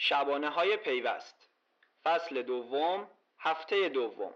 شبانه های پیوست فصل دوم هفته دوم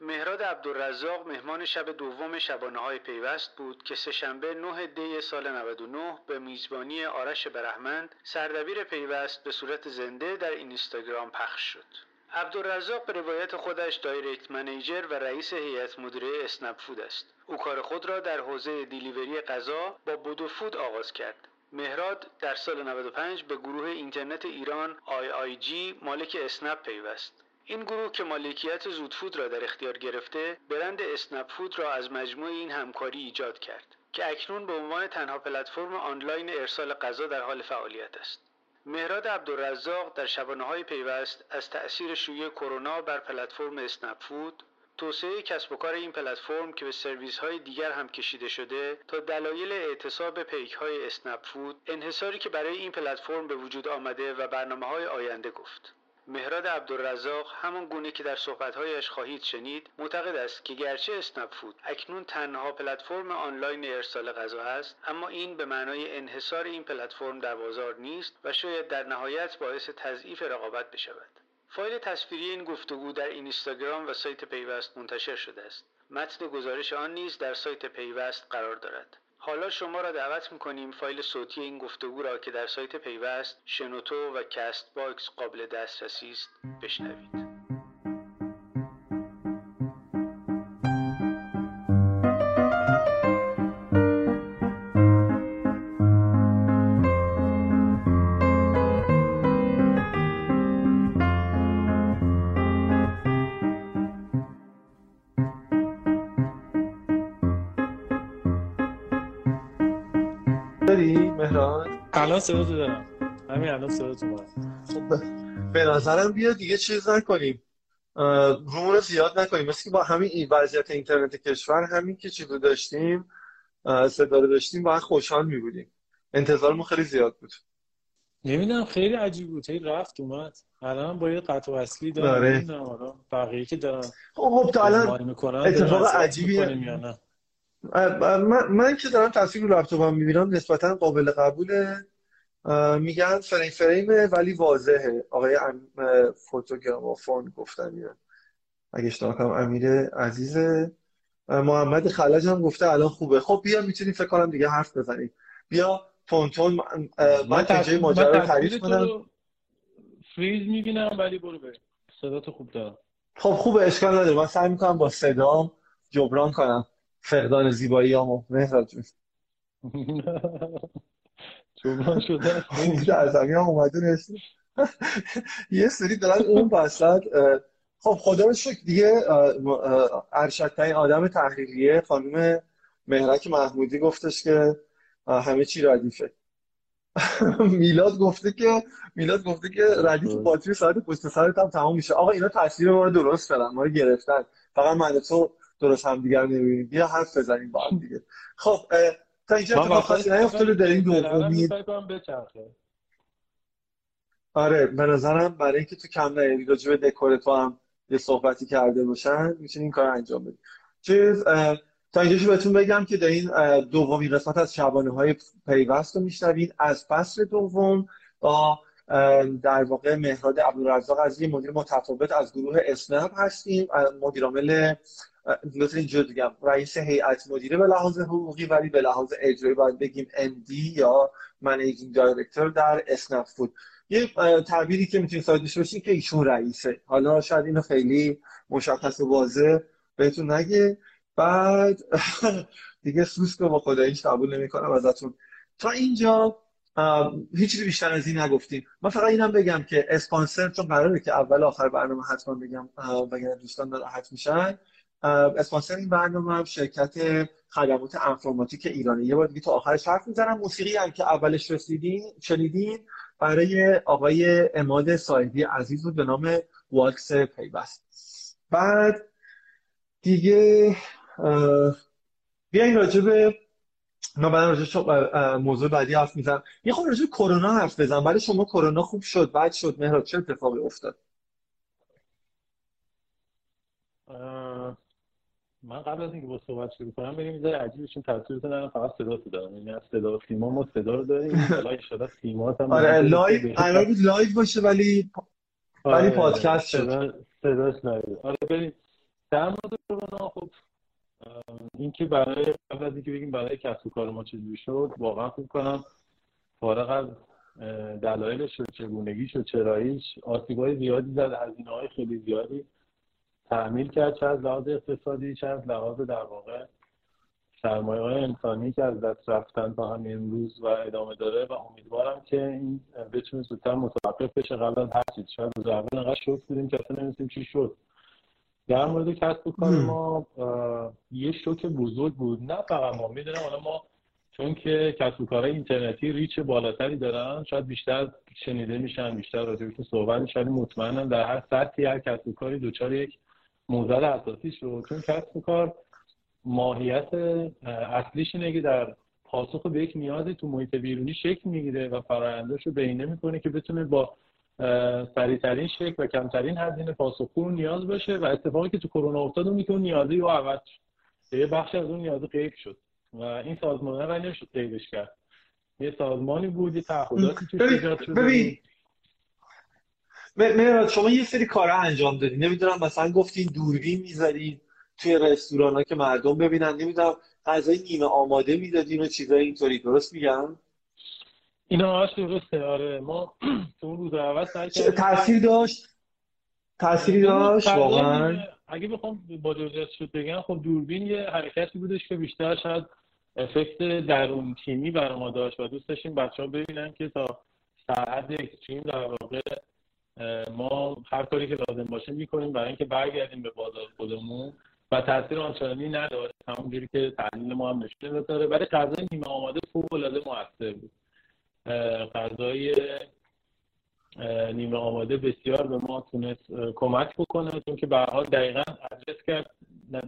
مهراد عبدالرزاق مهمان شب دوم شبانه های پیوست بود که سهشنبه 9 دی سال 99 به میزبانی آرش برهمند سردبیر پیوست به صورت زنده در اینستاگرام پخش شد. عبدالرزاق به روایت خودش دایرکت منیجر و رئیس هیئت مدیره اسنپ فود است. او کار خود را در حوزه دیلیوری غذا با بودو فود آغاز کرد. مهراد در سال 95 به گروه اینترنت ایران IIG مالک اسنپ پیوست. این گروه که مالکیت زودفود را در اختیار گرفته برند اسنپ فود را از مجموع این همکاری ایجاد کرد که اکنون به عنوان تنها پلتفرم آنلاین ارسال غذا در حال فعالیت است مهراد عبدالرزاق در شبانه های پیوست از تأثیر شیوع کرونا بر پلتفرم اسنپ فود توسعه کسب و کار این پلتفرم که به سرویس های دیگر هم کشیده شده تا دلایل اعتصاب پیک های اسنپ فود انحصاری که برای این پلتفرم به وجود آمده و برنامه های آینده گفت. مهراد عبدالرزاق همان گونه که در صحبتهایش خواهید شنید معتقد است که گرچه اسنپ فود اکنون تنها پلتفرم آنلاین ارسال غذا است اما این به معنای انحصار این پلتفرم در بازار نیست و شاید در نهایت باعث تضعیف رقابت بشود. فایل تصویری این گفتگو در اینستاگرام و سایت پیوست منتشر شده است. متن گزارش آن نیز در سایت پیوست قرار دارد. حالا شما را دعوت می‌کنیم فایل صوتی این گفتگو را که در سایت پیوست شنوتو و کست باکس قابل دسترسی است بشنوید. الان صدا تو دارم. همین الان صدا تو خب به نظرم بیا دیگه چیز نکنیم. رومون رو زیاد نکنیم. مثل که با همین این وضعیت اینترنت کشور همین که چیزو داشتیم اه، صدا رو داشتیم باید خوشحال می بودیم انتظارمون خیلی زیاد بود. نمی‌دونم خیلی عجیب بود. هی رفت اومد. الان با یه قطع وصلی دارم. آره. بقیه که دارن خب خب تا الان اتفاق عجیبیه. من, من که دارم تصویر رو لپتاپم می‌بینم نسبتا قابل قبوله. میگن فریم فریمه ولی واضحه. آقای ام... فوتوگرامافون گفتن اینو. اگه اشتباه کنم امیر عزیز محمد خلج هم گفته الان خوبه. خب بیا می‌تونیم فکر کنم دیگه حرف بزنیم. بیا تونتون من من تصویر- ماجرا رو تعریف کنم. فریز می‌بینم ولی برو بریم صدا تو خوب دارم. خب خوبه اشکال نداره. من سعی می‌کنم با صدام جبران کنم. فقدان زیباییامو مهراد جون. جبران شده. در زمین هم اومده نوشته یه سری دارن اون وسط خب خدا رو شکر دیگه ارشدترین آدم تحریریه خانم مهرک محمودی گفتش که همه چی ردیفه. میلاد گفته که میلاد گفته که ردیف باتری ساعت پشت سرت هم تمام میشه. آقا اینا تصویر ما رو درست کردن ما رو گرفتن. فقط من تو درست هم دیگر نمی‌بینیم. بیا حرف بزنیم با هم دیگه. خب تا اینجا اتفاق خاصی نیفتاده داریم برم دومی آره به نظرم برای اینکه تو کم نیاری راجع به دکور تو هم یه صحبتی کرده باشن می‌تونی این کار انجام بدی. چیز تا اینجاشو بهتون بگم که در این اه، دومین قسمت از شبانه های پیوست رو میشنوید. از فصل دوم با در واقع مهراد عبدالرزاق از یه مدیر متفاوت از گروه اسنپ هستیم. اه، لطفا اینجا بگم رئیس هیئت مدیره به لحاظ حقوقی ولی به لحاظ اجرایی باید بگیم MD یا managing director در اسنپ فود. یه تعبیری که می‌تونید ساده داشته باشین که ایشون رئیسه. حالا شاید اینو خیلی مشخص و واضح بهتون نگه. بعد دیگه سوسک رو با خداییش قبول نمی‌کنم ازتون. تا اینجا اه، هیچ چیزی بیشتر از این نگفتیم. من فقط اینم بگم که اسپانسر چون قراره که اول آخر برنامه حتما بگم وگرنه دوستان ناراحت میشن. اسپانسر این برنامه هم شرکت خدمات انفرماتیک ایرانه یه بار دیگه تو آخرش حرف می‌زنم. موسیقی هم که اولش رسیدین شنیدین برای آقای اماد صاحبی عزیز بود به نام والکس پیوست. بعد دیگه بیاین راجع به من بعدا راجع موضوع بعدی حرف می‌زنم. یه به کرونا حرف بزن برای شما کرونا خوب شد بعد شد مهراد چه اتفاقی افتاد؟ من قبل از اینکه با صحبت شروع کنم بریم یه چون تصویرتون الان فقط صدا تو دارم. یعنی از صدا سیما ما صدا رو داریم. ان شاء سیما هم آره live قرار بود live باشه ولی ولی آره، پادکست شد. صدا صداش live. آره بریم. در مورد کرونا خب اینکه برای قبل از اینکه بگیم برای کسب و کار ما چجوری شد واقعا فکر کنم. فارغ از دلایلش و چگونگیش و چراییش آسیبای زیادی زد هزینه های خیلی زیادی. تحمیل کرد چه از لحاظ اقتصادی چه از لحاظ در واقع سرمایه های انسانی که از دست رفتن تا همین امروز و ادامه داره. و امیدوارم که این بتونه زودتر متوقف بشه قبل از هر چیز. شاید روز اول انقدر شوک بودیم که اصلا نمی‌دونستیم چی شد. در مورد کسب و کار. ما یه شوک بزرگ بود. نه فقط ما. می‌دونم حالا ما چون که کسب و کارهای اینترنتی ریچ بالاتری دارن شاید بیشتر شنیده میشن بیشتر راجعشون صحبت ولی مطمئنم در هر سطحی هر کسب و کاری دچار یک موزل اساسی شد چون کسب و کار ماهیت اه، اصلیش اینه که در پاسخ به یک نیازی تو محیط بیرونی شکل می‌گیره و فرآینداش رو بهینه می‌کنه که بتونه با سریعترین شکل و کمترین هزینه پاسخگو نیاز باشه و اتفاقی که تو کرونا افتاد اون که اون نیازی رو عوض شد. یه بخش از اون نیاز غیب شد و این سازمانه رو نمی‌شد غیبش کرد. یه سازمانی بود یه تعهداتی توش ایجاد شده ببین مهراد شما یه سری کارا انجام دادی. نمی‌دونم مثلا گفتین دوربین می‌ذارین توی رستوران ها که مردم ببینن. نمی‌دونم غذای نیمه آماده می‌دادین و چیزای اینطوری. درست میگم؟ اینا همش درسته. آره. ما تو اون روز اول سعی کردیم. تاثیر داشت؟ تأثیری داشت؟ واقعا؟ اگه بخوام با جزئیات شد بگم خب دوربین یه حرکتی بودش که بیشتر شاید افکت درون تیمی برای ما داشت و دوست داشتیم بچه ها ببینن که تا سرحد اکستریم در واقع ما هر کاری که لازم باشه می‌کنیم برای اینکه برگردیم به بازار خودمون و تاثیر آنچنانی نداشت همونجوری که تحلیل ما هم نشون داره ولی غذای نیمه آماده فوق العاده موثر بود. غذای نیمه آماده بسیار به ما تونست کمک بکنه. چون که به حال دقیقا ادرس کرد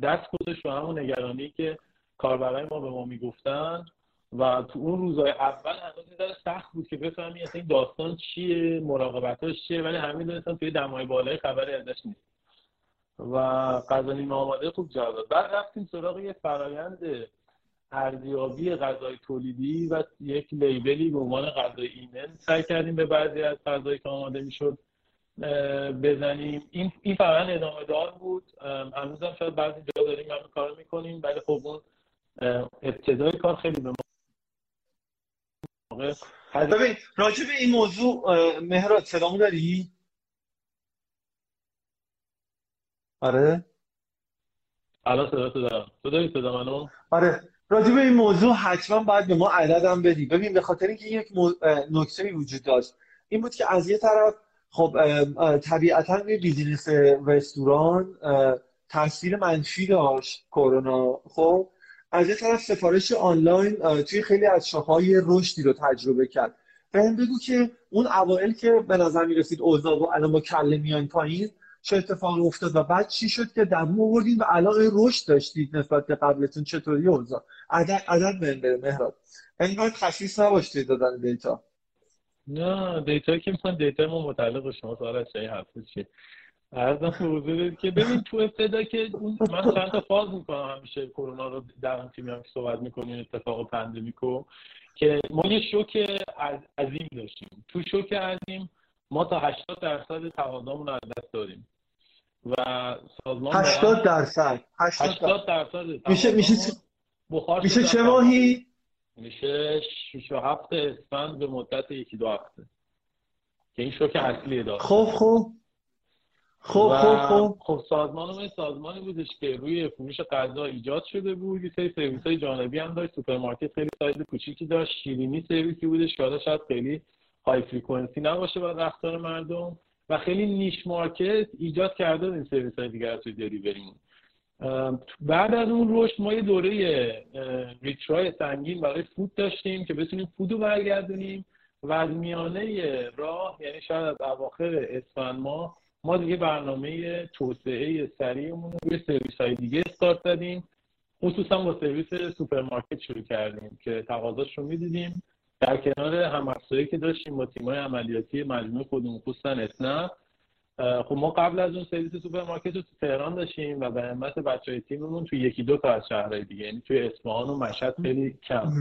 دست گذاشت رو همون نگرانی که کاربرای ما به ما می‌گفتن و تو اون روزهای اول هنوز ذره سخت بود که بفهمی اصلا این داستان چیه مراقبتاش چیه ولی همین دونستن توی دمای بالای خبری ازش نیست. و غذا نیمه آماده خوب جواب داد. بعد رفتیم سراغ یه فرایند ارزیابی غذای تولیدی و یک لیبلی به عنوان غذای ایمن سعی کردیم به بعضی از غذایی که آماده می‌شد بزنیم. این این فرآیند ادامه دار بود. ام، هنوز هم شاید بعضی جا داریم همین کار می‌کنیم ولی خب اون ابتدای کار خیلی به ما ببین راجع به این موضوع مهراد صدامو داری؟ آره. الان صدا تو دارم. تو داری صدا منو؟ آره. راجع به این موضوع حتما باید به ما عددم بدی. ببین به خاطر اینکه یک مو... نکته وجود داشت. این بود که از یه طرف خب طبیعتا روی بیزینس رستوران تاثیر منفی داشت کرونا. خب از یه طرف سفارش آنلاین توی خیلی از شاخه‌های رشدی رو تجربه کرد. بهم بگو که اون اوایل که به نظر می‌رسید اوضاع و الان با کله میان پایین چه اتفاقی افتاد و بعد چی شد که دووم آوردین و الان رشد داشتید نسبت به قبلتون؟ چطوری اوضاع؟ عدد عدد بهم بده مهراد. انقدر خسیس نباشید دادن data. نه data که می‌خوان data ما متعلق به شما سوال از چه عرضم به حضور که ببین تو ابتدا که اون من چند تا فاز می‌کنم همیشه کرونا رو. در اون تیمی هم که صحبت می‌کنیم اتفاق pandemic و که ما یه شوک عظیم داشتیم. تو شوک عظیم ما تا 80 درصد تقاضامون رو از دست دادیم. و سازمان 80 درصد. 80 درصد. میشه میشه بخار میشه چه ماهی؟ میشه 6 و 7 اسفند به مدت یکی دو هفته. که این شوک اصلی داشت. خب خب. خب خب خب. خب سازمان ما سازمانی بودش که روی فروش غذا ایجاد شده بود. یه سری سرویس های جانبی هم داشت. سوپرمارکت خیلی سایز کوچیکی داشت. شیرینی سرویسی بودش که حالا شاید خیلی high frequency نباشه برای رفتار مردم. و خیلی niche market ایجاد کرده این سرویس های دیگر توی delivery مون بعد از اون رشد ما یه دوره retry سنگین برای food داشتیم که بتونیم food رو برگردونیم. و از میانه راه یعنی شاید از اواخر اسفند ماه ما دیگه برنامه توسعه سریعمون رو روی سرویس های دیگه استارت زدیم خصوصا با سرویس سوپرمارکت شروع کردیم که تقاضاش رو می‌دیدیم. در کنار هم که داشتیم با تیمای عملیاتی مجموعه خودمون خصوصا اسنپ خب ما قبل از اون سرویس سوپرمارکت رو تو تهران داشتیم و به همت بچه های تیممون تو یکی دو تا از شهرهای دیگه یعنی توی اصفهان و مشهد خیلی کم.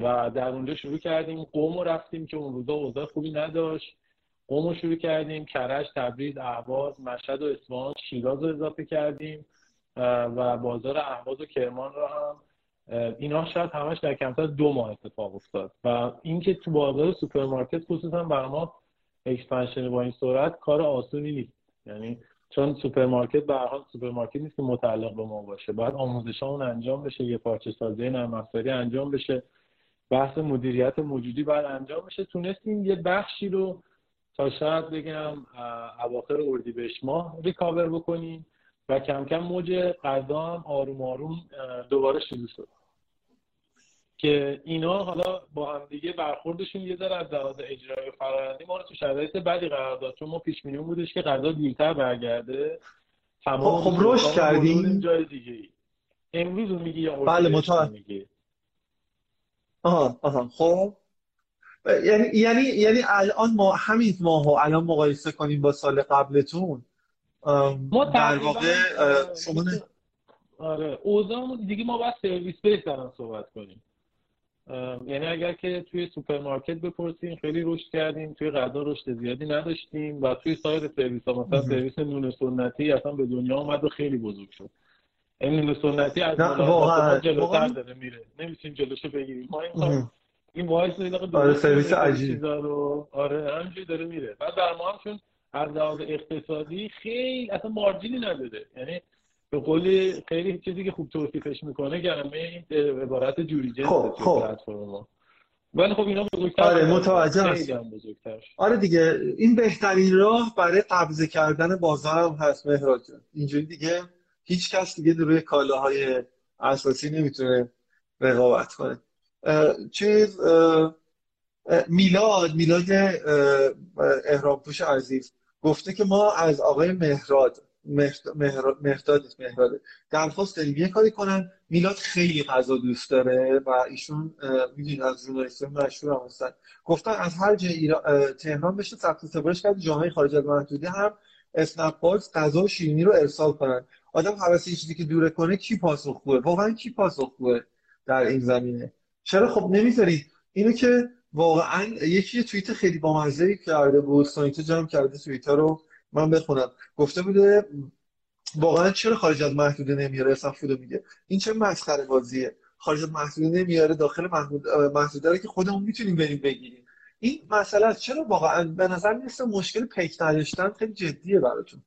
و در اونجا شروع کردیم. قم رو رفتیم که اون روزا اوضاع خوبی نداشت. قم رو شروع کردیم کرج تبریز اهواز مشهد و اصفهان شیراز رو اضافه کردیم و بازار اهواز و کرمان رو هم. اینا شاید همش در کمتر دو ماه اتفاق افتاد. و اینکه تو بازار سوپرمارکت خصوصا برای ما expansion با این سرعت کار آسونی نیست. یعنی چون سوپرمارکت به هر حال سوپرمارکت نیست که متعلق به ما باشه. باید آموزش اون انجام بشه یکپارچه سازی نرم انجام بشه. بحث مدیریت موجودی باید انجام بشه. تونستیم یه بخشی رو تا شاید بگم اواخر اردیبهشت ماه recover بکنیم و کم کم موج هم آروم آروم دوباره شروع شد. که اینا حالا با هم دیگه برخوردشون یه ذره از لحاظ اجرای فرآیندی ما رو تو شرایط بدی قرار داد. چون ما پیش بینی بودش که قضا دیرتر برگرده. تمام خب, خب رشد کردیم جای دیگه ای. امروز میگی یا بله متوجه. میگی آها آها. خب یعنی یعنی یعنی الان ما همین ماهو الان مقایسه کنیم با سال قبلتون. ما در واقع شما آره اوضاعمون دیگه ما باید service base دارن صحبت کنیم. یعنی اگر که توی سوپرمارکت بپرسیم خیلی رشد کردیم توی غذا رشد زیادی نداشتیم و توی سایر سرویس ها مثلا سرویس نون سنتی اصلا به دنیا اومد و خیلی بزرگ شد. این نون سنتی از واقعا. جلوتر داره میره. نمی‌تونیم جلوشو بگیریم. ما این این voice آره سرویس عجیب. رو. آره همینجوری داره میره. بعد در ما هم چون از لحاظ اقتصادی خیلی اصلا مارجینی نداره یعنی به قول خیلی چیزی که خوب توصیفش می‌کنه گرمه این عبارت جوری جنس خب خب. ولی خب اینا بزرگتر آره متوجه آره دیگه این بهترین راه برای قبضه کردن بازار هم هست مهراج اینجوری دیگه هیچ کس دیگه روی کالاهای اساسی نمی‌تونه رقابت کنه. چیز میلاد میلاد احرام پوش عزیز گفته که ما از آقای مهراد مهرداد مهراده درخواست داریم یه کاری کنن. میلاد خیلی غذا دوست داره و ایشون می‌دونید از ژورنالیست مشهور هم هستن. گفتن از هر جای تهران بشه ثبت سفارش کرد. جامعه خارج از محدوده هم اسنپ باکس غذا و شیرینی رو ارسال کنن. آدم هوس چیزی که دوره کنه کی پاسخگوه واقعا کی پاسخگوه در این زمینه؟ چرا خب نمی‌ذارید اینو که واقعا یکی توییت خیلی بامزه کرده بود سایت جمع کرده توییتر رو من بخونم. گفته بوده واقعا چرا خارج از محدوده نمیاره فودو میگه این چه مسخره بازیه؟ خارج از محدوده نمیاره داخل محدود محدوده که خودمون می‌تونیم بریم بگیریم. این مسئله چرا واقعا؟ به نظر می‌رسه مشکل پیک نداشتن خیلی جدیه براتون.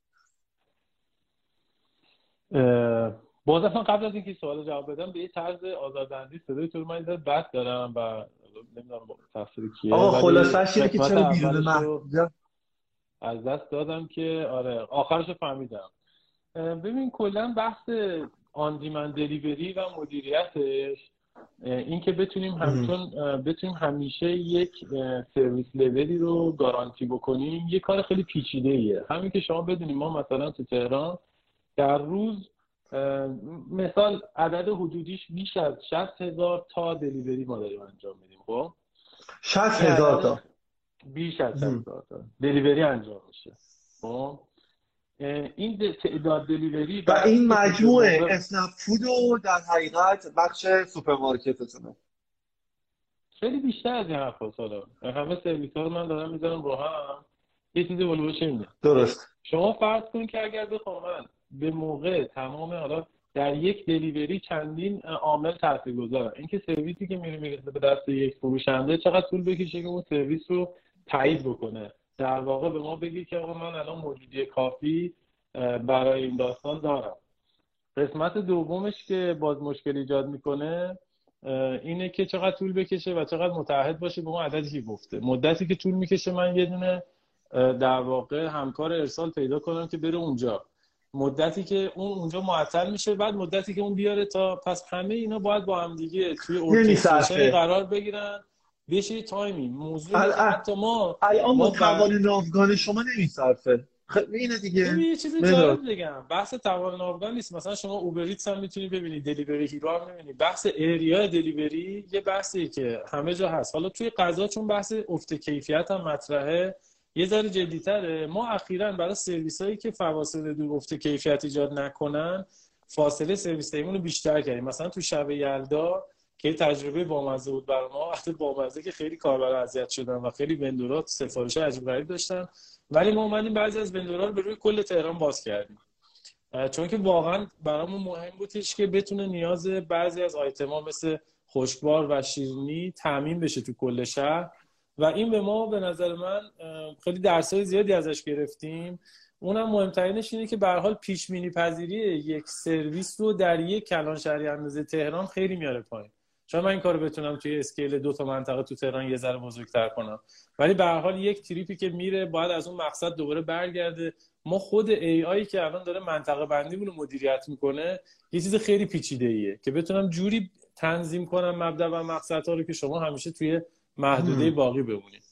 باز اصلا قبل از اینکه سوال جواب بدم به یه طرز آزاداندی صدای تو رو من بد دارم و نمی‌دونم تفسیر کیه آقا خلاصش اینه که چرا بیرون محدوده از دست دادم که آره آخرش فهمیدم. ببین کلا بحث آن دیمن دلیوری و مدیریتش این که بتونیم همچون بتونیم همیشه یک سرویس لولی رو گارانتی بکنیم یه کار خیلی پیچیده ایه همین که شما بدونیم ما مثلا تو تهران در روز مثال عدد حدودیش بیش از 60 هزار تا دلیوری ما داریم انجام میدیم خب؟ 60 هزار تا. بیش از 60 هزار تا دلیوری انجام میشه خب؟ این تعداد دلیوری و این مجموعه اسنپ فود و در حقیقت بخش سوپرمارکتتونه. خیلی بیشتر از این حرف حالا. همه سرویس ها من دارم می‌ذارم رو هم. یه چیزی اینه درست. شما فرض کنید که اگر بخوام من به موقع تمام حالا در یک دلیوری چندین عامل تاثیرگذاره. اینکه سرویسی که میره می‌رسه به دست یک فروشنده چقدر طول بکشه که اون سرویس رو تایید بکنه؟ در واقع به ما بگی که آقا من الان موجودی کافی برای این داستان دارم. قسمت دومش که باز مشکل ایجاد می‌کنه اینه که چقدر طول بکشه و چقدر متعهد باشه به اون عددی که گفته. مدتی که طول می‌کشه من یه دونه در واقع همکار ارسال پیدا کنم که بره اونجا. مدتی که اون اونجا معطل میشه بعد مدتی که اون بیاره تا پس همه اینا باید با هم دیگه توی orchestration قرار بگیرن. بشه time ی. موضوع حتی ما الان ما توان ناوگان شما نمیصرفه خب اینه دیگه. یه چیزی جالب بگم. بحث توان ناوگان نیست. مثلا شما Uber Eats هم می‌تونی ببینی. Delivery Hero هم می‌بینی بحث area delivery یه بحثی که همه جا هست. حالا توی غذا چون بحث افت کیفیت هم مطرحه یه ذره جدیتره. ما اخیرا برای سرویس هایی که فواصل دور افت کیفیت ایجاد نکنن فاصله سرویس رو بیشتر کردیم. مثلا تو شب یلدا که تجربه بامزه بود برای ما وقتی بامزه که خیلی کاربر اذیت شدن و خیلی وندورات سفارش عجیب غریب داشتن. ولی ما اومدیم بعضی از وندورها رو به روی کل تهران باز کردیم. چون که واقعا برامون مهم بودش که بتونه نیاز بعضی از آیتما مثل خشکبار و شیرینی تعمین بشه تو کل شهر. و این به ما به نظر من خیلی درسای زیادی ازش گرفتیم. اونم مهمترینش اینه که به حال پیش بینی پذیری یک سرویس رو در یک کلان شهری اندازه تهران خیلی میاره پایین. شاید من این کارو بتونم توی scale دو تا منطقه تو تهران یه ذره بزرگتر کنم. ولی به حال یک trip ی که میره باید از اون مقصد دوباره برگرده. ما خود AI که الان داره منطقه بندیمون رو مدیریت می‌کنه یه چیز خیلی پیچیده ایه که بتونم جوری تنظیم کنم مبدا و مقصدها رو که شما همیشه توی محدوده باقی بمونید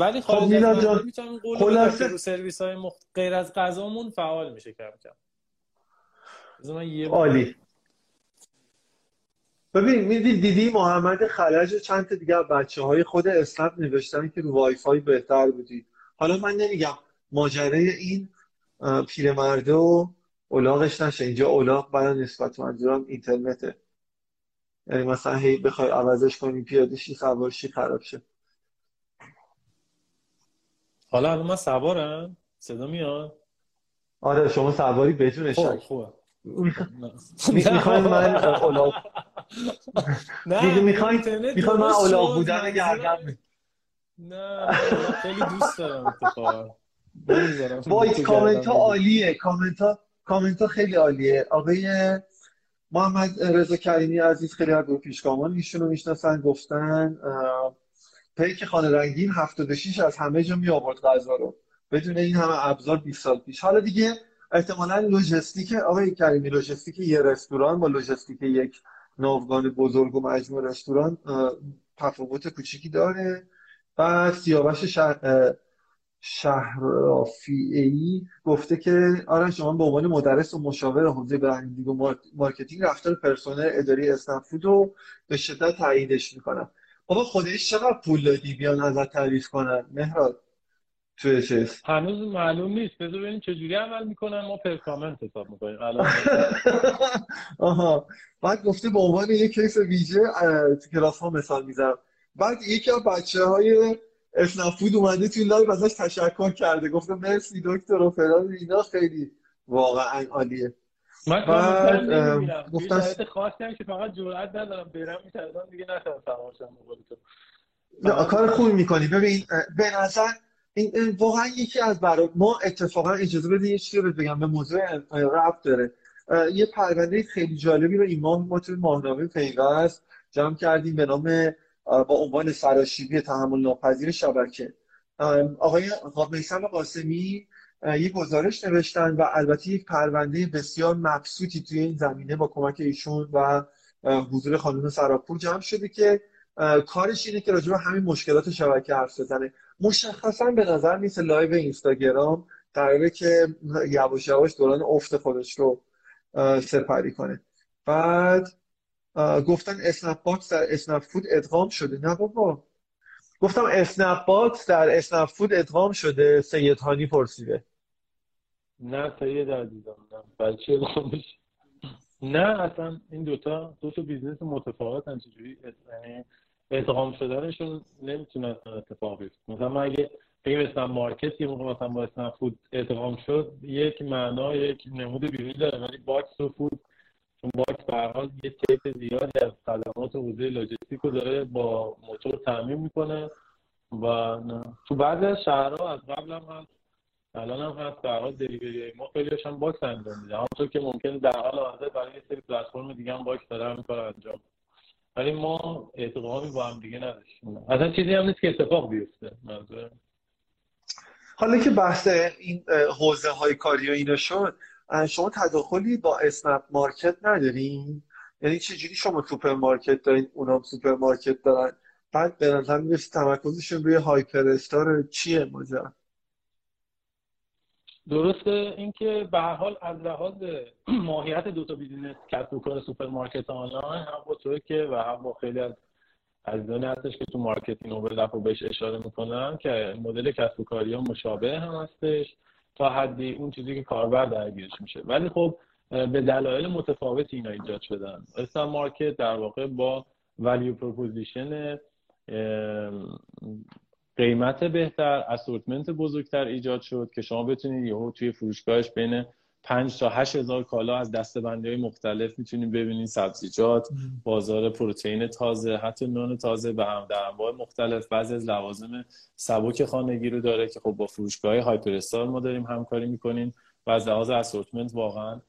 ولی خب میلاد جان خلاصه رو سرویس های مخ... غیر از غذامون فعال میشه کم کم. یه عالی. ببین میدی دیدی محمد خلج و چند تا دیگه بچه های خود اسنپ نوشتن که رو وای فای بهتر بودی حالا من نمیگم ماجرای این پیرمرده و اولاغش نشه. اینجا اولاغ برای نسبت منظورم اینترنته. یعنی مثلا هی بخوای عوضش کنی پیاده شی سوار شی خراب شه. حالا الان من سوارم؟ صدا میاد؟ آره شما سواری بدون شک. خوبه. می‌خواین من اولاغ نه می‌خواین می‌خواین من اولاغ بودن گردم نه خیلی دوست دارم اتفاقا. وای کامنت ها عالیه کامنت ها کامنت ها خیلی عالیه. آقای محمد رضا کریمی عزیز خیلی از پیشگامان ایشون رو می‌شناسن گفتن پیک خانه رنگین 76 از همه جا می آورد غذا رو. بدون این همه ابزار 20 سال پیش. حالا دیگه احتمالا لوجستیک آقای کریمی لوجستیک یه رستوران با لوجستیک یک ناوگان بزرگ و مجموع رستوران تفاوت کوچیکی داره. بعد سیاوش شهر شهرافی گفته که آره شما به عنوان مدرس و مشاور حوزه branding و marketing رفتار پرسنل اداری اسنپ رو به شدت تاییدش می‌کنم. بابا خودش چقدر پول دادی؟ بیان ازت تعریف کنن. مهراد توی چیز؟ هنوز معلوم نیست. بذار ببینیم چجوری عمل می‌کنن. ما per comment حساب می‌کنیم. آها. بعد گفته به عنوان یک case ویژه تو کلاس ها مثال می‌زنم. بعد یکی از بچه های اسنپ فود اومده توی live ازش تشکر کرده. گفته مرسی دکتر و فلان اینا. خیلی واقعا عالیه. من بعد گفتم خاصی هم که فقط جرئت ندارم. برم میترسم دیگه نتونم فراموشم نه کار خوبی می‌کنی. ببین به نظر این واقعا یکی از برای ما اتفاقا اجازه بده یه چیزی بگم. به موضوع ربط داره. یه پرونده خیلی جالبی رو این ماه ما توی ماهنامه پیوست جمع کردیم به نام با عنوان سراشیبی تحمل ناپذیر شبکه. آقای میسم قاسمی یک گزارش نوشتن و البته یک پرونده بسیار مبسوطی توی این زمینه با کمک ایشون و حضور خانم سراپور جمع شده که کارش اینه که راجع به همین مشکلات شبکه حرف بزنه. مشخصا به نظر نیست live اینستاگرام قراره که یواش یواش دوران افت خودش رو سپری کنه. بعد گفتن اسنپ باکس در اسنپ فود ادغام شده. نه بابا. گفتم اسنپ باکس در اسنپ فود ادغام شده. سید هانی پرسیده. نه سید عزیزم نه بچه نه اصلا این دوتا دو تا business متفاوت چجوری یعنی ادغام شدنشون نمی‌تونه اتفاق بیفته. مثلا من اگه بگیم اسنپ مارکت یه موقع مثلا با اسنپ فود ادغام شد یک معنا یک نمود بیرونی داره ولی باکس و فود چون باکس به حال یه تیپ زیادی از خدمات حوزه لاجستیک رو داره با موتور تامین می‌کنه و تو بعضی از شهرها از قبل هم هست الان هم هست به حال delivery ما خیلی هم باکس انجام میده همونطور که ممکن در حال حاضر برای یه سری پلتفرم دیگه هم باکس داره همین کار انجام ولی ما ادغامی با هم دیگه نداشتیم. اصلا چیزی هم نیست که اتفاق بیفته منظور حالا که بحث این حوزه های کاری و اینا شد شما تداخلی با اسنپ مارکت ندارین یعنی چجوری شما سوپرمارکت دارین اونا سوپرمارکت دارن؟ بعد به نظر می‌رسه تمرکزشون روی هایپر استار چیه ماجرا؟ درسته اینکه به هر حال از لحاظ ماهیت دو تا business کسب و کار سوپرمارکت آنلاین هم با که و هم با خیلی از عزیزانی هستش که تو marketing overlap رو بهش اشاره می‌کنن که مدل کسب و کاری ها مشابه هم هستش. تا حدی اون چیزی که کاربر درگیرش میشه. ولی خب به دلایل متفاوتی اینا ایجاد شدن. اسم مارکت در واقع با value proposition قیمت بهتر assortment بزرگتر ایجاد شد که شما بتونید یهو توی فروشگاهش بین 5 تا 8 هزار کالا از دسته بندی های مختلف می‌تونید ببینید سبزیجات بازار پروتئین تازه حتی نان تازه و هم در انواع مختلف. بعضی از لوازم سبک خانگی رو داره که خب با فروشگاه هایپر استار ما داریم همکاری می‌کنیم و از لحاظ assortment واقعا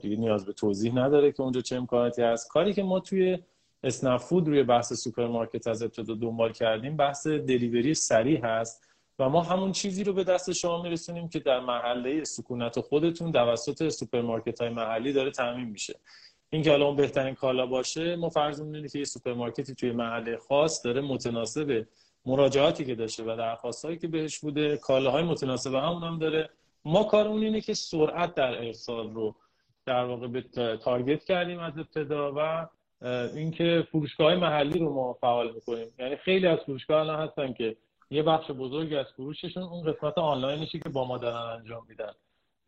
دیگه نیاز به توضیح نداره که اونجا چه امکاناتی هست. کاری که ما توی اسنپ فود روی بحث سوپرمارکت از ابتدا دنبال کردیم بحث delivery سریع هست. و ما همون چیزی رو به دست شما میرسونیم که در محله سکونت خودتون توسط سوپرمارکت های محلی داره تامین میشه. این که حالا اون بهترین کالا باشه ما فرض می‌کنیم که یه سوپرمارکتی توی محله خاص داره متناسب مراجعاتی که داشته و درخواستایی که بهش بوده کالاهای متناسب همون هم داره. ما کارمون اینه که سرعت در ارسال رو در واقع به تارگت کردیم از ابتدا و اینکه فروشگاه محلی رو ما فعال می‌کنیم. یعنی خیلی از فروشگاه الان هستن که یه بخش بزرگی از فروششون اون قسمت آنلاینشی که با ما دارن انجام میدن.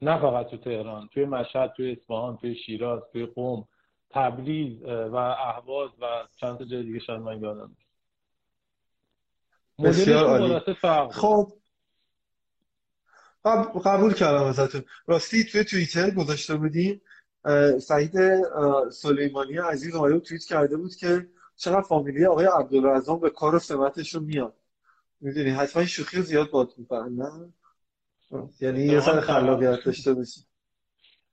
نه فقط تو تهران توی مشهد توی اصفهان توی شیراز توی قم تبریز و اهواز و چند تا جای دیگه شاید من یادم بسیار عالی. خب. قبول کردم ازتون. راستی توی توییتر گذاشته بودیم سعید سلیمانی عزیز آقای توییت کرده بود که چقدر فامیلی آقای عبدالرزان به کار و سمتشون میاد. می‌دونی حتما شوخی زیاد باد می‌کنن نه؟ یعنی یه سر خلاقیت داشته باشی.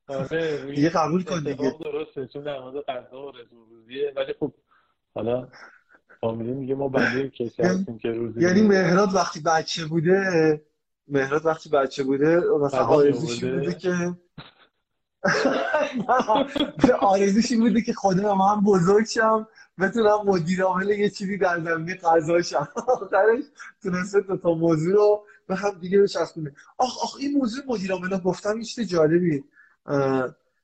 آره یه قبول کن دیگه. درسته چون در مورد غذا و روزیه ولی خب حالا فامیلی میگه ما بنده کسی هستیم که روزی یعنی مهراد وقتی بچه بوده مهراد وقتی بچه بوده مثلا آرزوش بوده که آرزوش این بوده که خدا من بزرگ شم بتونم مدیر عامل یه چیزی در زمینه قضا شم. آخرش تونسته دو تا موضوع رو به هم دیگه بچسبونه. آخ آخ این موضوع مدیر عامل گفتم این چیز جالبی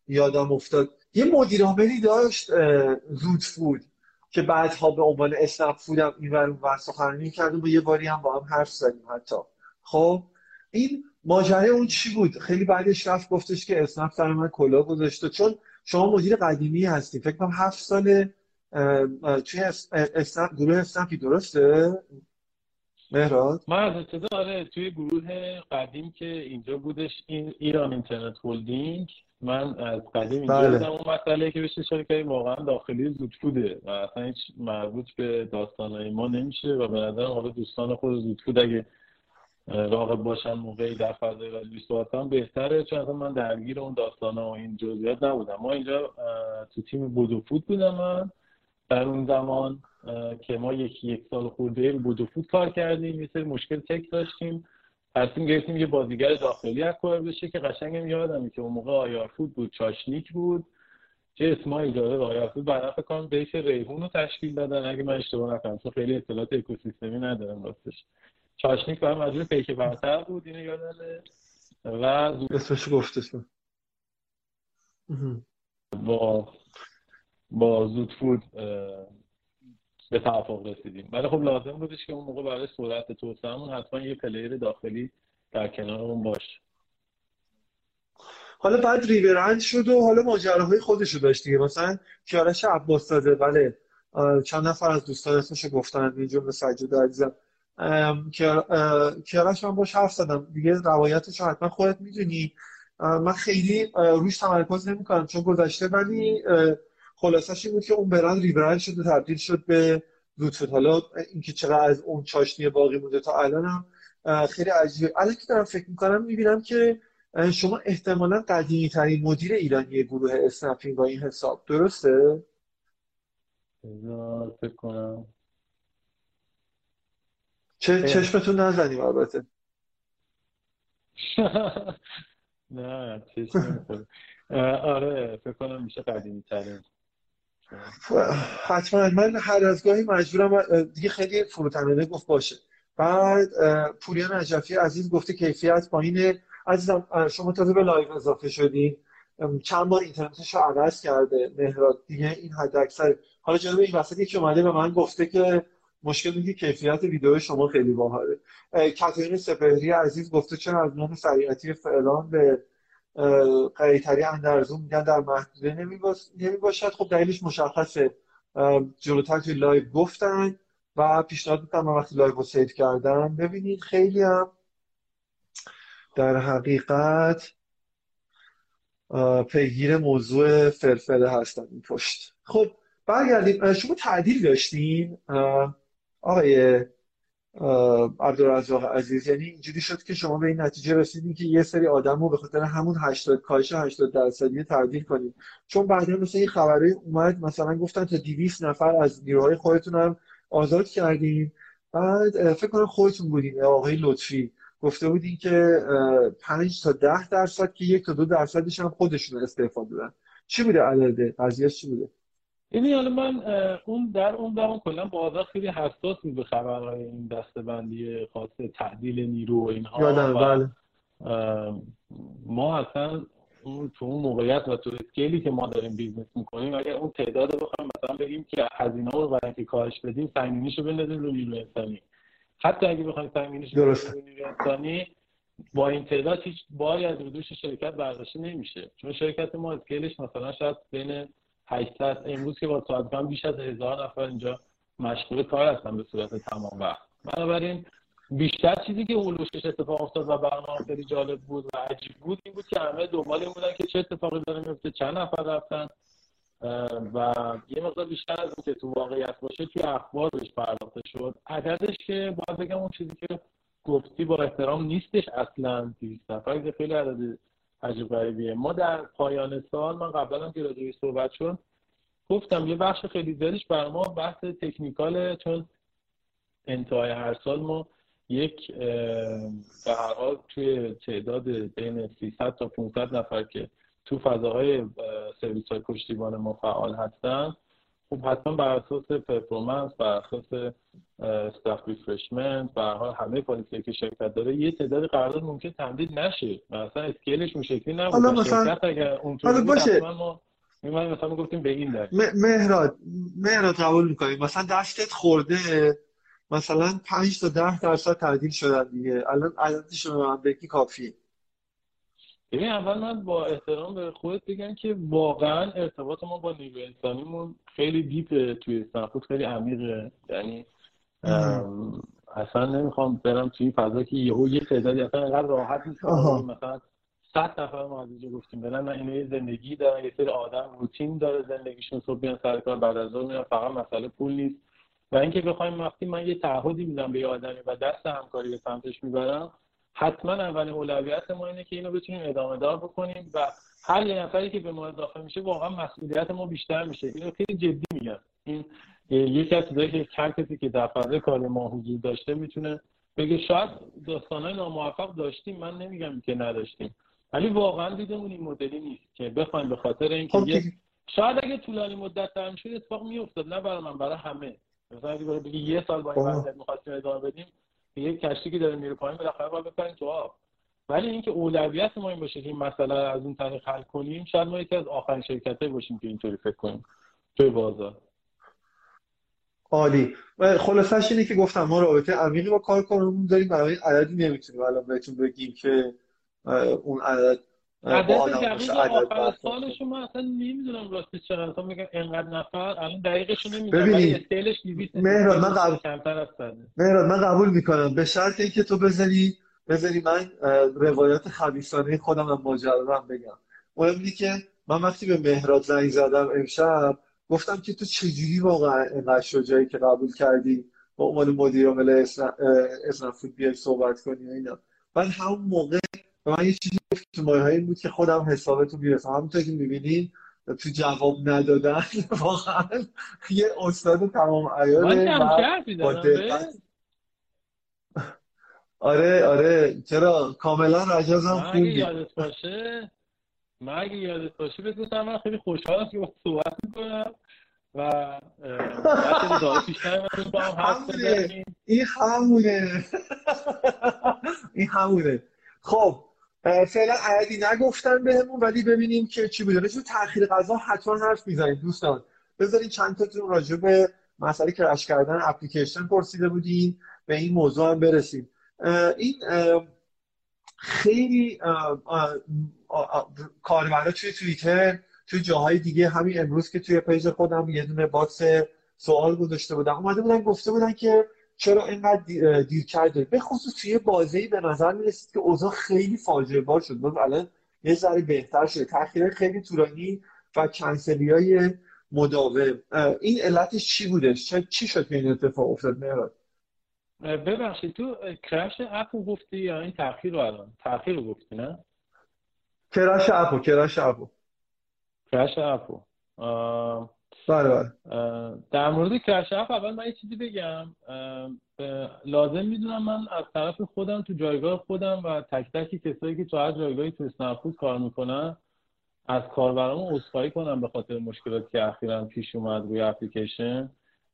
یادم افتاد. یه مدیر عاملی داشت زود فود که بعدها به عنوان اسنپ فودم این ور اون سخنرانی کردیم و یه باری هم با هم حرف زدیم حتی. خب این ماجرای اون چی بود؟ خیلی بعدش رفت گفتش که اسنپ سر من کلا گذاشته چون شما مدیر قدیمی هستی فکر کنم هفت سال توی اسنپ گروه اسنپی درسته؟ مهراد؟ من از ابتدا آره توی گروه قدیم که اینجا بودش این ایران اینترنت هولدینگ من از قدیم اینجا بله. بودم اون مسئله که بهش اشاره کردیم واقعا داخلی زودفوده و اصلا هیچ مربوط به داستانهای ما نمیشه و به نظرم حالا دوستان خود زودفود اگه راقب باشن موقعی در فضای ولی صحبت هم بهتره چون اصلا من درگیر اون داستان و این جزئیات نبودم. ما اینجا تو تیم بودو فود بودم من. در اون زمان که ما یکی یک سال خورده بودو فود کار کردیم یه سری مشکل تک داشتیم. تصمیم گرفتیم یه بازیگر داخلی acquire بشه که قشنگم یادمه که اون موقع آیار فود بود چاشنیک بود. چه اسمایی داره آیار فود فکر کنم base ریحون رو تشکیل دادن. اگه من اشتباه نکنم چون خیلی اطلاعات اکوسیستمی ندارم راستش. چاشنیک برای مجموع پیک برتر بود اینو یادمه. و اسمش گفته با با زود فود به توافق رسیدیم. ولی خب لازم بودش که اون موقع برای سرعت توسعهمون حتما یه player داخلی در کنارمون باشه. حالا بعد ریورند شد و حالا ماجراهای خودش رو داشت دیگه. مثلا کیارش عباس داده بله. چند نفر از دوستان اسمش رو گفتن اینجا به سجاد عزیزم. کیارش من باش حرف زدم. دیگه روایتش حتما خودت می‌دونی. من خیلی روش تمرکز نمی کنم چون گذشته ولی خلاصش این بود که اون برند ریبرند شد و تبدیل شد به زودفود حالا اینکه چقدر از اون چاشنی باقی مونده تا الان هم خیلی عجیبه. الان که دارم فکر می‌کنم می‌بینم که شما احتمالا قدیمی ترین مدیر ایرانی گروه اسنپینگ با این حساب. درسته؟ فکر کنم. چه چشمتون نزنیم البته. نه چشم آره فکر کنم میشه قدیمی ترین حتما. من هر از گاهی مجبورم دیگه خیلی فروتنانه گفت باشه. بعد پوریان نجفی عزیز گفته کیفیت پایینه عزیزم شما تازه به لایو اضافه شدین. چند بار اینترنتش رو عوض کرده مهراد. دیگه این حد اکثر. حالا جناب این وسط یکی اومده به من گفته که مشکل میگه کیفیت ویدیو شما خیلی باحاله. کاترین سپهری عزیز گفته چرا از نام سریعتی فعلان به قریتری اندرزون میگن در محدوده نمی باشد خب دلیلش مشخصه. جلوتر توی live گفتن و پیشنهاد می‌کنم وقتی live رو save کردم ببینید خیلی هم در حقیقت پیگیر موضوع فرفره هستن این پشت. خب برگردیم. شما تعدیل داشتین؟ آقای عبدالرزاق عزیز. یعنی اینجوری شد که شما به این نتیجه رسیدین که یه سری آدم رو به خاطر همون 80 کاهش 80 درصدی تعدیل کنید چون بعدا مثلا این خبری اومد مثلا گفتن تا 200 نفر از نیروهای خودتون هم آزاد کردین. بعد فکر کنم خودتون بودین آقای لطفی. گفته بودین که 5 تا 10 درصد که یک تا دو درصدش هم خودشون استفاده دادن. چی بوده عدد؟ قضیه چی بوده؟ یعنی حالا من اون در اون زمان کلا بازار خیلی حساس به خبرهای این دستبندی خاص تعدیل نیرو و اینها یادم بله. ما اصلا اون تو اون موقعیت و تو scale ی که ما داریم business می‌کنیم اگر اون تعداد بخوایم مثلا بگیم که هزینه رو برای اینکه کاهش بدیم سنگینیشو بندازیم رو نیرو انسانی. حتی اگه بخوایم بندازیم رو نیرو انسانی با این تعداد هیچ باری از دوش شرکت برداشته نمیشه. چون شرکت ما scale ش مثلا شاید بین 800 امروز که با ساعت بیش از هزار نفر اینجا مشغول کار هستن به صورت تمام وقت. بنابراین بیشتر چیزی که اولوشش اتفاق افتاد و برنامه خیلی جالب بود و عجیب بود این بود که همه دنبال این بودن که چه اتفاقی داره میفته. چند نفر رفتن و یه مقدار بیشتر از که تو واقعیت باشه توی اخبار بهش پرداخته شد. عددش که باید بگم اون چیزی که گفتی با احترام نیستش اصلا. 200 نفر خیلی عدد عجیب غریبیه. ما در پایان سال من قبلا هم که راجعش صحبت شد گفتم یه بخش خیلی زیادیش بر ما بحث تکنیکاله چون انتهای هر سال ما یک به هر حال توی تعداد بین 300 تا 500 نفر که تو فضاهای سرویس های پشتیبان ما فعال هستن خب حتما بر اساس performance بر اساس staff refreshment بر حال همه policy که شرکت داره یه تعداد قرارداد ممکن تمدید نشه مثلا scale ش اون شکلی نبود. حالا مثلا اگر اونطوری باشه. ما ما مثلا گفتیم به این در مهراد مهراد قبول می‌کنیم مثلا دستت خورده مثلا 5 تا 10 درصد تعدیل شدن دیگه. الان عددش رو من بگی کافیه. ببین اول من با احترام به خودت بگم که واقعا ارتباط ما با نیروی انسانیمون خیلی دیپه توی استنفورد خیلی عمیقه. یعنی اصلا نمی‌خوام برم توی فضا که یهو یه تعدادی اصلا انقدر راحت نیست مثلا صد نفر ما از اینجا گفتیم. برن من اینو یه زندگی دارن یه سری آدم روتین داره زندگیشون. صبح بیان سر کار بعد از ظهر فقط مسئله پول نیست. و اینکه بخوایم وقتی من یه تعهدی میدم به یه آدمی و دست همکاری به سمتش می‌برم حتما اولین اولویت ما اینه که اینو بتونیم ادامه دار بکنیم و هر یه نفری که به ما اضافه میشه واقعا مسئولیت ما بیشتر میشه. اینو خیلی جدی میگم. این یکی از چیزایی که هر کسی که در فضای کار ما حضور داشته می‌تونه بگه شاید داستانهای ناموفق داشتیم من نمیگم که نداشتیم. ولی واقعا دیدمون این مدلی نیست که بخوایم به خاطر اینکه خب شاید اگه طولانی مدت تر می‌شد اتفاق میافتاد. نه برای من برای همه. مثلا اگه بگی یه سال با این وضعیت می‌خواستیم ادامه بدیم یه کشتی که داره میره پایین بالاخره باید بپریم تو آب. ولی اینکه اولویت ما این باشه که این مسئله از اون طریق حل کنیم شاید ما یکی از آخرین شرکت‌های باشیم که اینطوری فکر کنیم توی بازار. عالی. خلاصش اینه که گفتم ما رابطه عمیقی با کار کنمون داریم برای عددی نمی‌تونیم الان بهتون بگیم که اون عدد عدد آخر سالش من اصلا نمی‌دونم راستش چقدر اصلا میگم انقدر نفر الان دقیقش نمی‌دونم ببینید استیلش 200 مهران من قبول از مهران من قبول می‌کنم. به شرط اینکه تو بذاری بذاری من روایات خبیثانه خودم هم ماجرا بگم. اون اینه که من وقتی به مهراد زنگ زدم امشب گفتم که تو چجوری واقعا اینقدر شجاعی که قبول کردی؟ با عنوان مدیر عامل اسنفود بیای صحبت کنی و اینا. بعد همون موقع و من یه چیزی تو مایه بود که خودم حسابتون می‌رسم. همونطور که می‌بینین تو جواب ندادن واقعا یه استاد تمام عیاله با دقت. آره آره. چرا؟ کاملا رجازم خوندی. یادت باشه. من اگه یادت باشه بگو من خیلی خوشحالم که با صحبت می‌کنم و این همونه. این همونه. خب فعلا عددی نگفتن بهمون ولی ببینیم که چی بوده. چون تاخیر غذا حتما حرف می‌زنید دوستان. بذارین چند تاتون راجع به مسئله crash کردن اپلیکیشن پرسیده بودین. به این موضوع هم برسیم. این خیلی کاربرا توی توییتر توی جاهای دیگه همین امروز که توی page خودم یه دونه box سوال گذاشته بودن اومده بودن گفته بودن که چرا اینقدر دیر کرده به خصوص توی بازی به نظر می‌رسید که اوضاع خیلی فاجعه بار شد. باز الان یه ذره بهتر شده. تاخیر خیلی طولانی و کنسلی مداوم. این علتش چی بودش چی شد که این اتفاق افتاد مهراد؟ ببخشید تو کرش اپ رو گفتی یا این تاخیر رو الان؟ تاخیر رو گفتی نه؟ کرش اپو کرش اپو کرش اپو بله بله. در مورد کرش اپ اول من یه چیزی بگم. لازم می‌دونم من از طرف خودم تو جایگاه خودم و تک تک کسایی که تو هر جایگاهی تو اسنپ کار می‌کنن از کاربرامو عذرخواهی کنم به خاطر مشکلاتی که اخیرا پیش اومد روی اپلیکیشن.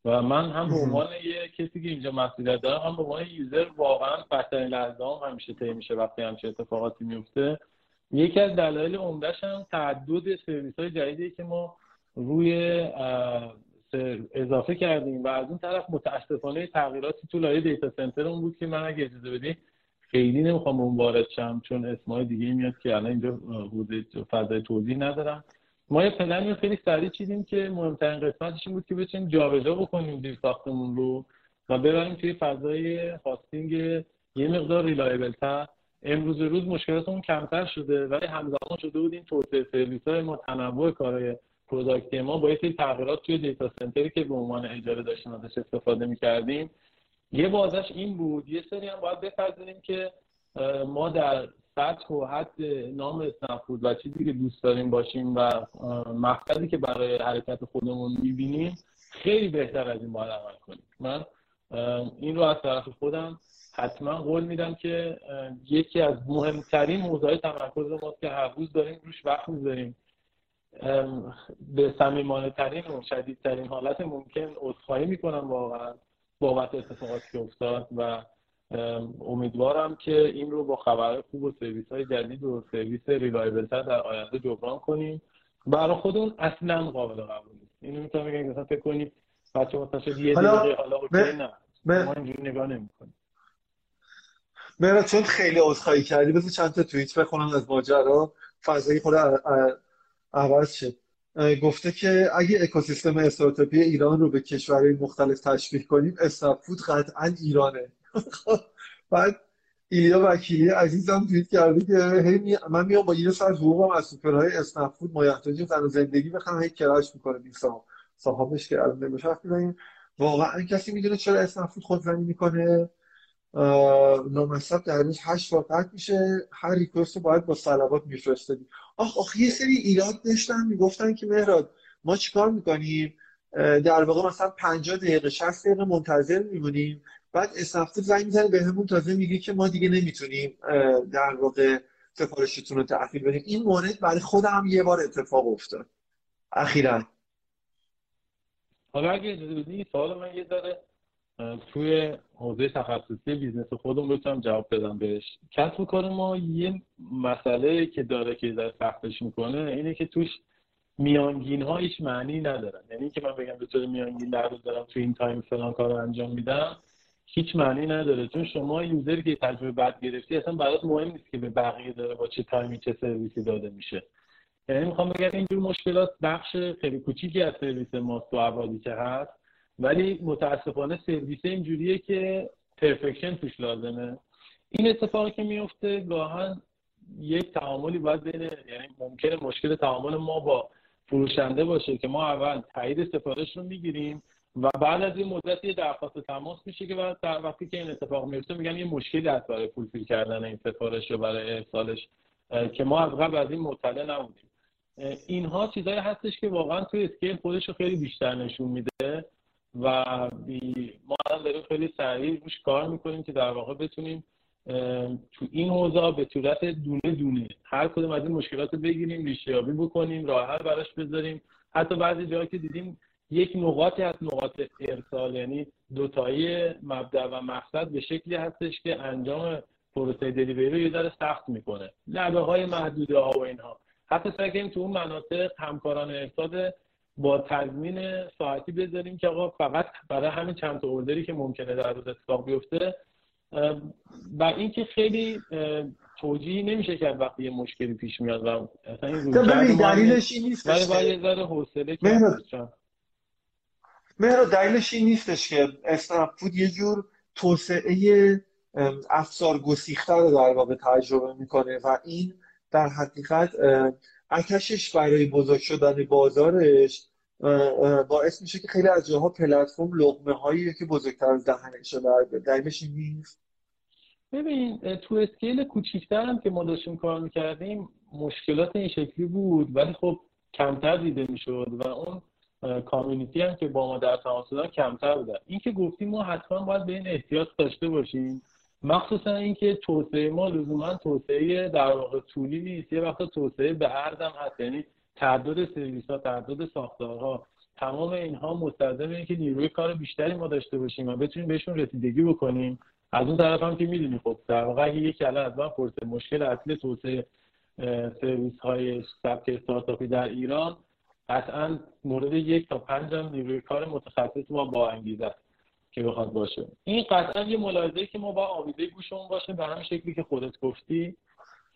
و من هم به عنوان یه کسی که اینجا مسئولیت دارم هم به عنوان یوزر واقعا بدترین لحظه هم همیشه طی میشه وقتی همچین اتفاقاتی میفته یکی از دلایل عمدهش هم تعدد سرویس های جدیدی که ما روی اضافه کردیم و از اون طرف متاسفانه تغییراتی تو لایه data center اون بود که من اگه اجازه بدی خیلی نمی‌خوام اون وارد شم چون اسمای دیگه میاد که الان اینجا حوزه فضای توضیح ندارم. ما یه پلنی خیلی سریع چیدیم که مهمترین قسمتش این بود که بتونیم جابجا بکنیم زیرساختمون رو و ببریم توی فضای hosting یه مقدار reliable تر. امروز روز مشکلاتمون کمتر شده ولی همزمان شده بود این توسعه سرویس های ما تنوع کارهای product ی ما با یه تغییرات توی data center ی که به عنوان اجاره داشتیم ازش استفاده می‌کردیم. یه بخشش این بود یه سری هم باید بپذیریم که ما در سطح و حد نام اسنپ و چیزی که دوست داریم باشیم و مقصدی که برای حرکت خودمون می‌بینیم خیلی بهتر از این باید عمل کنیم. من این رو از طرف خودم حتما قول میدم که یکی از مهمترین موضوع تمرکز ماست که هر روز داریم روش وقت می‌ذاریم. به صمیمانه ترین و شدیدترین حالت ممکن عذرخواهی می‌کنم واقعا بابت اتفاقاتی که افتاد و امیدوارم که این رو با خبرهای خوب و سرویس های جدید و سرویس ریلایبل در آینده جبران کنیم. برای خودمون اصلا قابل قبول نیست. اینو می‌تونم بگم مثلا فکر کنید بچه مثلا یه دقیقه حالا اوکی نه. ما اینجوری نگاه نمی‌کنیم. مهراد چون خیلی عذرخواهی کردی بذار چند تا توییت بخونم از ماجرا. فضایی خود عوض شد گفته که اگه اکوسیستم استارتاپی ایران رو به کشورهای مختلف تشبیه کنیم اسنپ فود قطعا ایرانه. بعد ایلیا وکیلی عزیزم توییت کرده که هی من میام با یه سر حقوقم از سوپرهای اسنپ فود مایحتاج زن زندگی بخرم هی crash می‌کنه این صاحبش که الان نمیشه واقعا کسی می‌دونه چرا اسنپ فود خودزنی می‌کنه؟ نامصب در روز هشت بار میشه. هر ریکوست رو باید با صلوات میفرستدی آخ آخ یه سری ایراد داشتن می‌گفتن که مهراد ما چیکار می‌کنیم؟ در واقع مثلا 50 دقیقه 60 دقیقه منتظر میمونیم. بعد اسنفت زنگ می‌زنه همون تازه میگه که ما دیگه نمی‌تونیم در واقع سفارشتون رو تأخیر بدیم. این مورد برای خودم یه بار اتفاق افتاد. اخیرا. حالا اگه اجازه بدی سوال من یه ذره توی حوزه تخصصی business خودم بتونم جواب بدم بهش. کسب کار ما یه مسئله که داره که در سختش می‌کنه اینه که توش میانگین ها معنی ندارن یعنی که من بگم به طور میانگین در روز دارم تو این time فلان کار رو انجام میدم هیچ معنی نداره. چون شما user ی که تجربه بد گرفتی اصلا برات مهم نیست که به بقیه داره با چه time ی چه سرویسی داده میشه. یعنی می‌خوام بگم اینجور مشکلات بخش خیلی کوچیکی از سرویس ماست و ابعادی که هست. ولی متاسفانه سرویس اینجوریه که پرفکشن توش لازمه. این اتفاقی که میفته گاهن یک تعاملی باید بین یعنی ممکنه مشکل تعامل ما با فروشنده باشه که ما اول تایید سفارش رو می‌گیریم و بعد از این مدت یه درخواست تماس میشه که بعد در وقتی که این اتفاق میفته میگن یه مشکلی هست برای فولفیل کردن این سفارش رو برای ارسالش که ما از قبل از این مطلع نبودیم. اینها چیزایی هستش که واقعا توی اسکیل خودش رو خیلی بیشتر نشون میده. و ما هم داریم خیلی سریع روش کار می‌کنیم که در واقع بتونیم تو این حوزه به صورت دونه دونه هر کدوم از این مشکلات رو بگیریم ریشه‌یابی بکنیم راه براش بذاریم. حتی بعضی جاها که دیدیم یک نقاطی از نقاط ارسال یعنی دوتایی مبدع و مقصد به شکلی هستش که انجام پروسه دلیوری رو یه ذره سخت می‌کنه. لبه های محدوده ها و اینها. حتی سعی تو اون مناطق همکاران ارشاد با تضمین ساعتی بذاریم که آقا فقط برای همین چند تا اوردری که ممکنه در روز اتفاق بیفته و اینکه خیلی توجیه نمیشه کرد وقتی یه مشکلی پیش میاد و اصلا این دلیلش این نیستش ولی یه ذره حوصله مهرا دلیلش این نیستش که اسنپ فود یه جور توسعه افزار گسیخته رو در واقع تجربه می‌کنه و این در حقیقت اکشش برای بزرگ شدن بازارش باعث میشه که خیلی از جاها پلتفرم لقمه هایی که بزرگتر از دهنش دلیلش نیست. ببین تو اسکیل کوچیکتر هم که ما داشتیم کار می‌کردیم مشکلات این شکلی بود. ولی خب کمتر دیده می‌شد و اون کامیونیتی هم که با ما در تماس بودن کمتر بودن. این که گفتیم ما حتما باید به این احتیاط داشته باشیم. مخصوصا اینکه توسعه ما لزوما توسعه در واقع طولی نیست. یه وقت توسعه به عرض هم هست. یعنی تعداد سرویس ها تعداد ساختارها تمام اینها مستلزم اینه که نیروی کار بیشتری ما داشته باشیم و بتونیم بهشون رسیدگی بکنیم. از اون طرف هم که می‌دونی خب در واقع یکی الان از من پرسه مشکل اصلی توسعه سرویس های سبک استارتاپی در ایران قطعا مورد یک تا پنج هم نیروی کار متخصص ما با انگیزه است. که بخواد باشه. این قطعا یه ملاحظه که ما با آویزه گوشمون باشه به همین شکلی که خودت گفتی.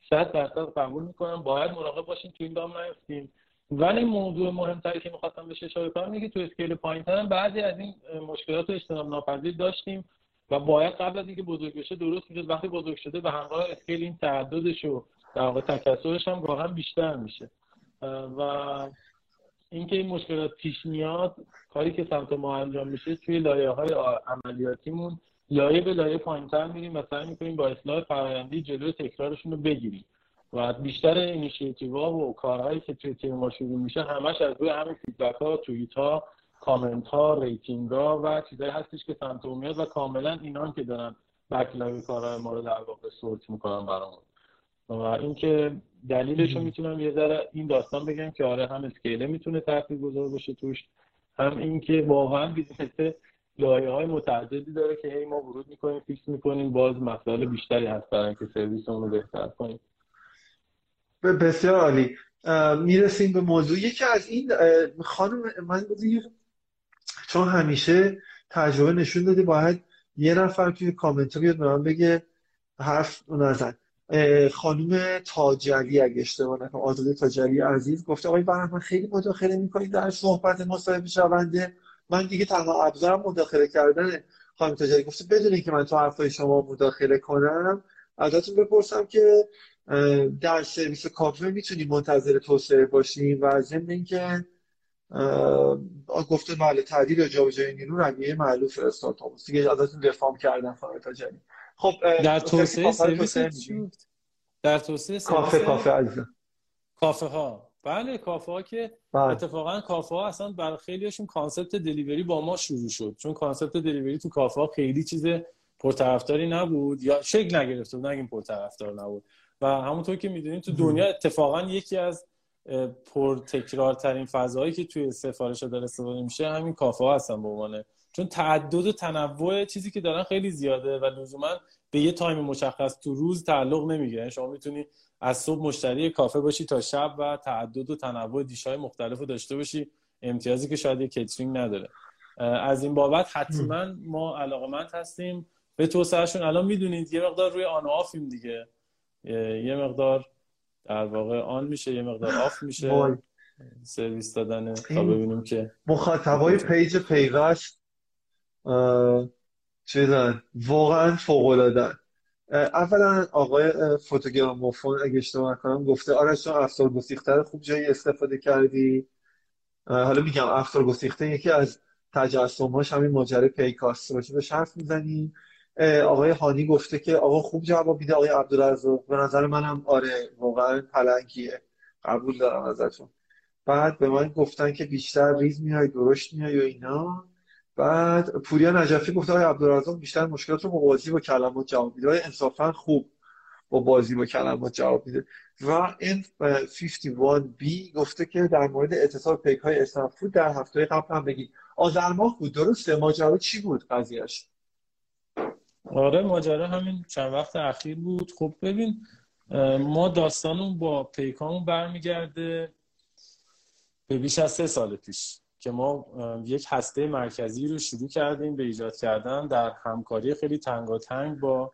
صد درصد قبول می‌کنم. باید مراقب باشیم تو این دام نیفتیم ولی موضوع مهمتری که می‌خواستم بهش اشاره کنم اینه که تو scale پایینتر بعضی از این مشکلات اجتناب ناپذیر داشتیم و باید قبل از اینکه بزرگ بشه درست می‌شد. وقتی بزرگ شده به همراه scale این تعددش و در واقع تکثرش هم واقعا بیشتر میشه. و اینکه این مشکلات پیش میاد کاری که سمت ما انجام میشه توی لایه های عملیاتیمون لایه به لایه پایینتر میریم و سعی می‌کنیم با اصلاح فرآیندی جلوی تکرارشون رو بگیریم. و بیشتر اینیشیتیو و کارهایی که توی تیم ما شروع میشه همش از روی همین feedback ها توییت ها کامنت ها rating ها و چیزایی هستش که سمت میاد و کاملا اینان که دارن backlog کارهای ما رو در واقع sort می‌کنن برامون. و اینکه دلیلش رو می‌تونم یه ذره این داستان بگم که آره هم scale ه می‌تونه تاثیر گذار باشه توش هم اینکه واقعا business لایه های متعددی داره که هی ما ورود می‌کنیم fix می‌کنیم باز مسائل بیشتری هست برای اینکه سرویس رو بهتر کنیم. بسیار عالی. می‌رسیم به موضوع. یکی از این خانم من چون همیشه تجربه نشون داده باید یه نفر توی کامنت بیاد به من بگه حرف نزن. خانم تاجلی اگه اشتباه نکنم آزاده تاجلی عزیز گفته آقای من خیلی مداخله می‌کنید در صحبت مصاحبه شونده. من دیگه تنها ابزارم مداخله کردن خانم تاجلی. گفته بدون که من تو حرفای شما مداخله کنم ازتون بپرسم که در سرویس کافه می‌تونیم منتظر توسعه باشیم و ضمن اینکه گفته بله تعدیل و جابجایی نیرو رویه مألوف استارتاپ دیگه ازتون دفاع کردن خانم تاجلی. خب در توسعه سرویس در توسعه کافه کافه عزیزم. کافه ها بله کافه ها که بله. اتفاقا کافه ها اصلا برای خیلیشون concept delivery با ما شروع شد. چون concept delivery تو کافه ها خیلی چیز پرطرفداری نبود یا شکل نگرفته بود نگیم پرطرفدار نبود. و همونطور که می‌دونیم تو دنیا اتفاقا یکی از پر ترین فضایی که توی سفارش داره استفاده میشه همین کافه ها هستن به عنوان چون تعدد و تنوع چیزی که دارن خیلی زیاده و لزوما به یه تایم مشخص تو روز تعلق نمی‌گیره. یعنی شما می‌تونی از صبح مشتری کافه باشی تا شب و تعدد و تنوع dish ای مختلف رو داشته باشی. امتیازی که شاید یه کیترینگ نداره. از این بابت حتما ما علاقمند هستیم. به توسعهشون الان می‌دونید یه مقدار روی on off یم دیگه. یه مقدار در واقع on میشه یه مقدار off میشه. سرویس دادن تا ببینیم که مخاطبای پیج پیوست چیزن واقعا فوق العاده اولا آقای فوتوگراموفون اگه اشتباه نکنم گفته آره چون افسار گسیخته خوب جایی استفاده کردی. حالا میگم افسار گسیخته یکی از تجسمهاش همین ماجرای پیک هاست باشه به حرف می‌زنیم آقای هانی گفته که آقا خوب جواب میده آقای عبدالرزاق. به نظر منم آره واقعا پلنگیه. قبول دارم ازتون. بعد به من گفتن که بیشتر ریز میای درشت میای و اینا. بعد پوریا نجفی گفته آقای عبدالرزاق بیشتر مشکلات رو با بازی با کلمات جواب میده. انصافا خوب با بازی با کلمات جواب میده. و این 51B گفته که در مورد اتصال پیک های اسنپ در هفته قبل هم بگید آذر ماه بود. درسته؟ ماجرا چی بود قضیهش آره ماجرا همین چند وقت اخیر بود. خب ببین ما داستانمون با پیکامون برمیگرده به بیش از سه سال پیش. که ما یک هسته مرکزی رو شروع کردیم به ایجاد کردن در همکاری خیلی تنگاتنگ با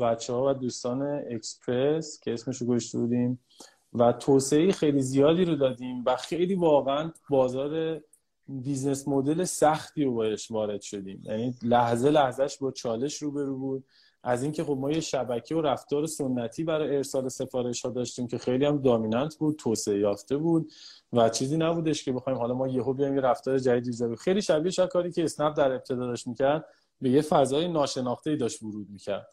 بچه ها و دوستان اکسپرس که اسمش رو گشته بودیم. و توسعه خیلی زیادی رو دادیم و خیلی واقعا بازار business model سختی رو توش وارد شدیم. یعنی لحظه لحظهش با چالش روبرو بود. از اینکه خب ما یه شبکه و رفتار سنتی برای ارسال سفارش ها داشتیم که خیلی هم dominant بود توسعه یافته بود و چیزی نبودش که بخوایم حالا ما یهو بیایم یه رفتار جدید ایجاد خیلی شبیه شد کاری که اسنپ در ابتدا داشت می‌کرد به یه فضای ناشناخته ای داشت ورود می‌کرد.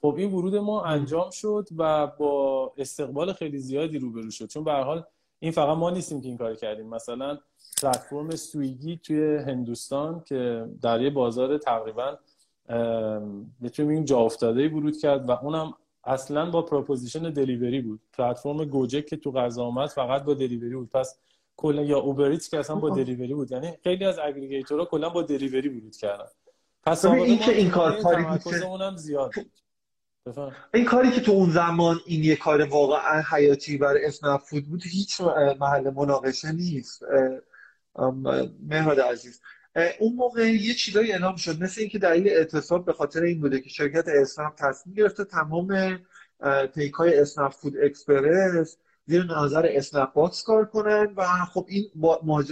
خب این ورود ما انجام شد و با استقبال خیلی زیادی روبرو شد. چون به حال این فقط ما نیستیم که این کار کردیم. مثلا پلتفرم سویگی توی هندوستان که در یه بازار تقریبا می‌تونیم این جا افتاده ورود کرد و اونم اصلا با proposition delivery بود. پلتفرم گوجک که تو غذا آمد فقط با delivery بود. پس کلا یا اوبریتس که اصلا با delivery بود. یعنی خیلی از aggregator ها کلا با delivery ورود کردن. پس این که این کار کاری بود اونم زیاد بود. این کاری که تو اون زمان این یه کار واقعا حیاتی برای اسنپ فود بود هیچ محل مناقشه نیست. مهراد عزیز. اون موقع یه چیزایی اعلام شد. مثل اینکه دلیل اعتصاب به خاطر این بوده که شرکت اسنپ تصمیم گرفته تمام پیک های اسنپ فود اکسپرس زیر نظر اسنپ باکس کار کنن و خب این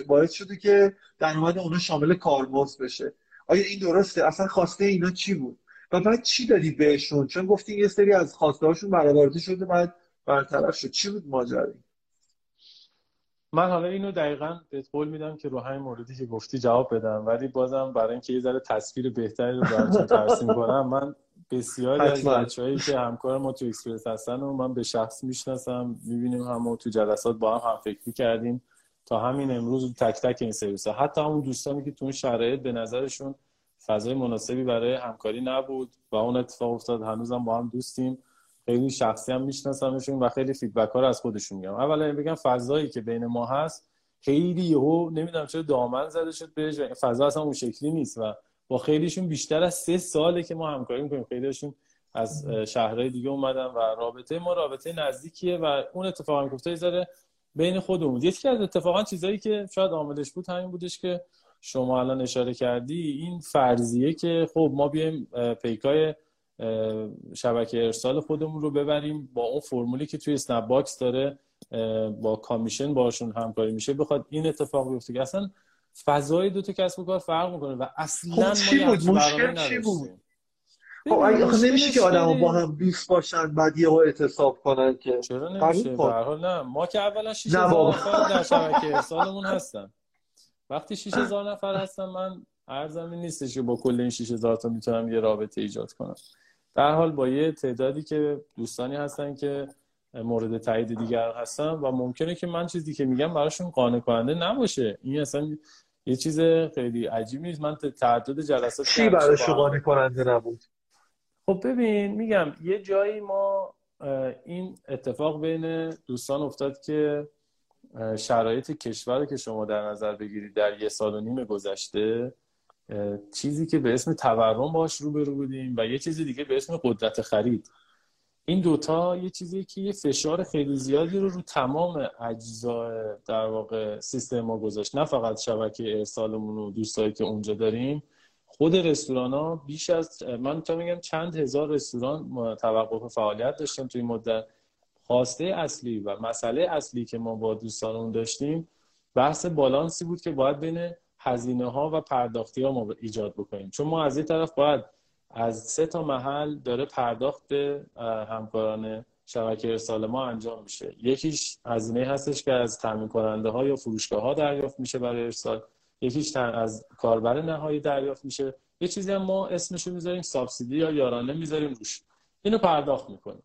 باعث شده که درآمد اونا شامل کارمزد بشه. آیا این درسته؟ اصلا خواسته اینا چی بود؟ و بعد چی دادی بهشون؟ چون گفتی یه سری از خواسته هاشون برآورده شده بعد برطرف شد. چی بود ماجرا؟ من حالا اینو دقیقا به قول میدم که رو همین موردی که گفتی جواب بدم ولی بازم برای اینکه یه ذره تصویر بهتری رو براتون ترسیم کنم من بسیاری از بچه‌هایی که همکار ما تو اکسپرس هستن و من به شخص می‌شناسم می‌بینیم هم تو جلسات با هم هم فکر کردیم. تا همین امروز تک تک این سرویس ها. حتی اون دوستانی که تو اون شرایط به نظرشون فضای مناسبی برای همکاری نبود و اون اتفاق افتاد هنوزم با هم دوستیم. خیلی شخصی هم میشناسمشون و خیلی فیدبک ها رو از خودشون میگم. اولا بگم فضایی که بین ما هست خیلی یهو نمی‌دونم چرا دامن زده شد بهش فضا اصلا اون شکلی نیست و با خیلیشون بیشتر از سه ساله که ما همکاری می‌کنیم. خیلیشون از شهرهای دیگه اومدن و رابطه ما رابطه نزدیکیه و اون اتفاق هم گفته زده بین خودمون. یکی از اتفاقا چیزایی که شاید عاملش بود همین بودش که شما الان اشاره کردی این فرضیه که خب ما بیایم پیکای شبکه ارسال خودمون رو ببریم. با اون فرمولی که توی اسنپ باکس داره با commission باشون همکاری میشه بخواد این اتفاق بیفته که اصلا فضای دو تا کسب و کار فرق می‌کنه و اصلا خب چی بود؟ مشکل چی بود؟ خب آخه نمیشه که آدم با هم دوست باشن بعد یه اعتصاب کنن که چرا نمیشه؟ به نه. ما که اولا 6000 نفر در شبکه ارسالمون هستن. وقتی 6000 نفر هستن من ارزم نیستش که با کل این 6000 تا می‌تونم یه رابطه ایجاد کنم. در حال با یه تعدادی که دوستانی هستن که مورد تایید دیگر هستن و ممکنه که من چیزی که میگم براشون قانع کننده نباشه. این اصلا یه چیز خیلی عجیب نیست. من تعدد جلسات چی براش قانع کننده نبود؟ خب ببین میگم یه جایی ما این اتفاق بین دوستان افتاد که شرایط کشور که شما در نظر بگیرید در یه سال و نیم گذشته چیزی که به اسم تورم باش روبرو بودیم و یه چیزی دیگه به اسم قدرت خرید. این دوتا یه چیزی که یه فشار خیلی زیادی رو رو تمام اجزای در واقع سیستم ما گذاشت. نه فقط شبکه ارسالمون و دوستایی که اونجا داریم خود رستوران ها بیش از من تا میگم چند هزار رستوران توقف فعالیت داشتن توی مدت. خواسته اصلی و مسئله اصلی که ما با دوستانمون داشتیم بحث بالانسی بود که باید بین هزینه ها و پرداختی ها ما ایجاد بکنیم. چون ما از این طرف باید از سه تا محل داره پرداخت همکاران شبکه ارسال ما انجام میشه. یکیش هزینه هستش که از تامین کننده ها یا فروشگاه ها دریافت میشه برای ارسال. یکیش از کاربر نهایی دریافت میشه. یه چیزی هم ما اسمشو می‌ذاریم سابسیدی یا یارانه می‌ذاریم روش. اینو پرداخت می‌کنیم.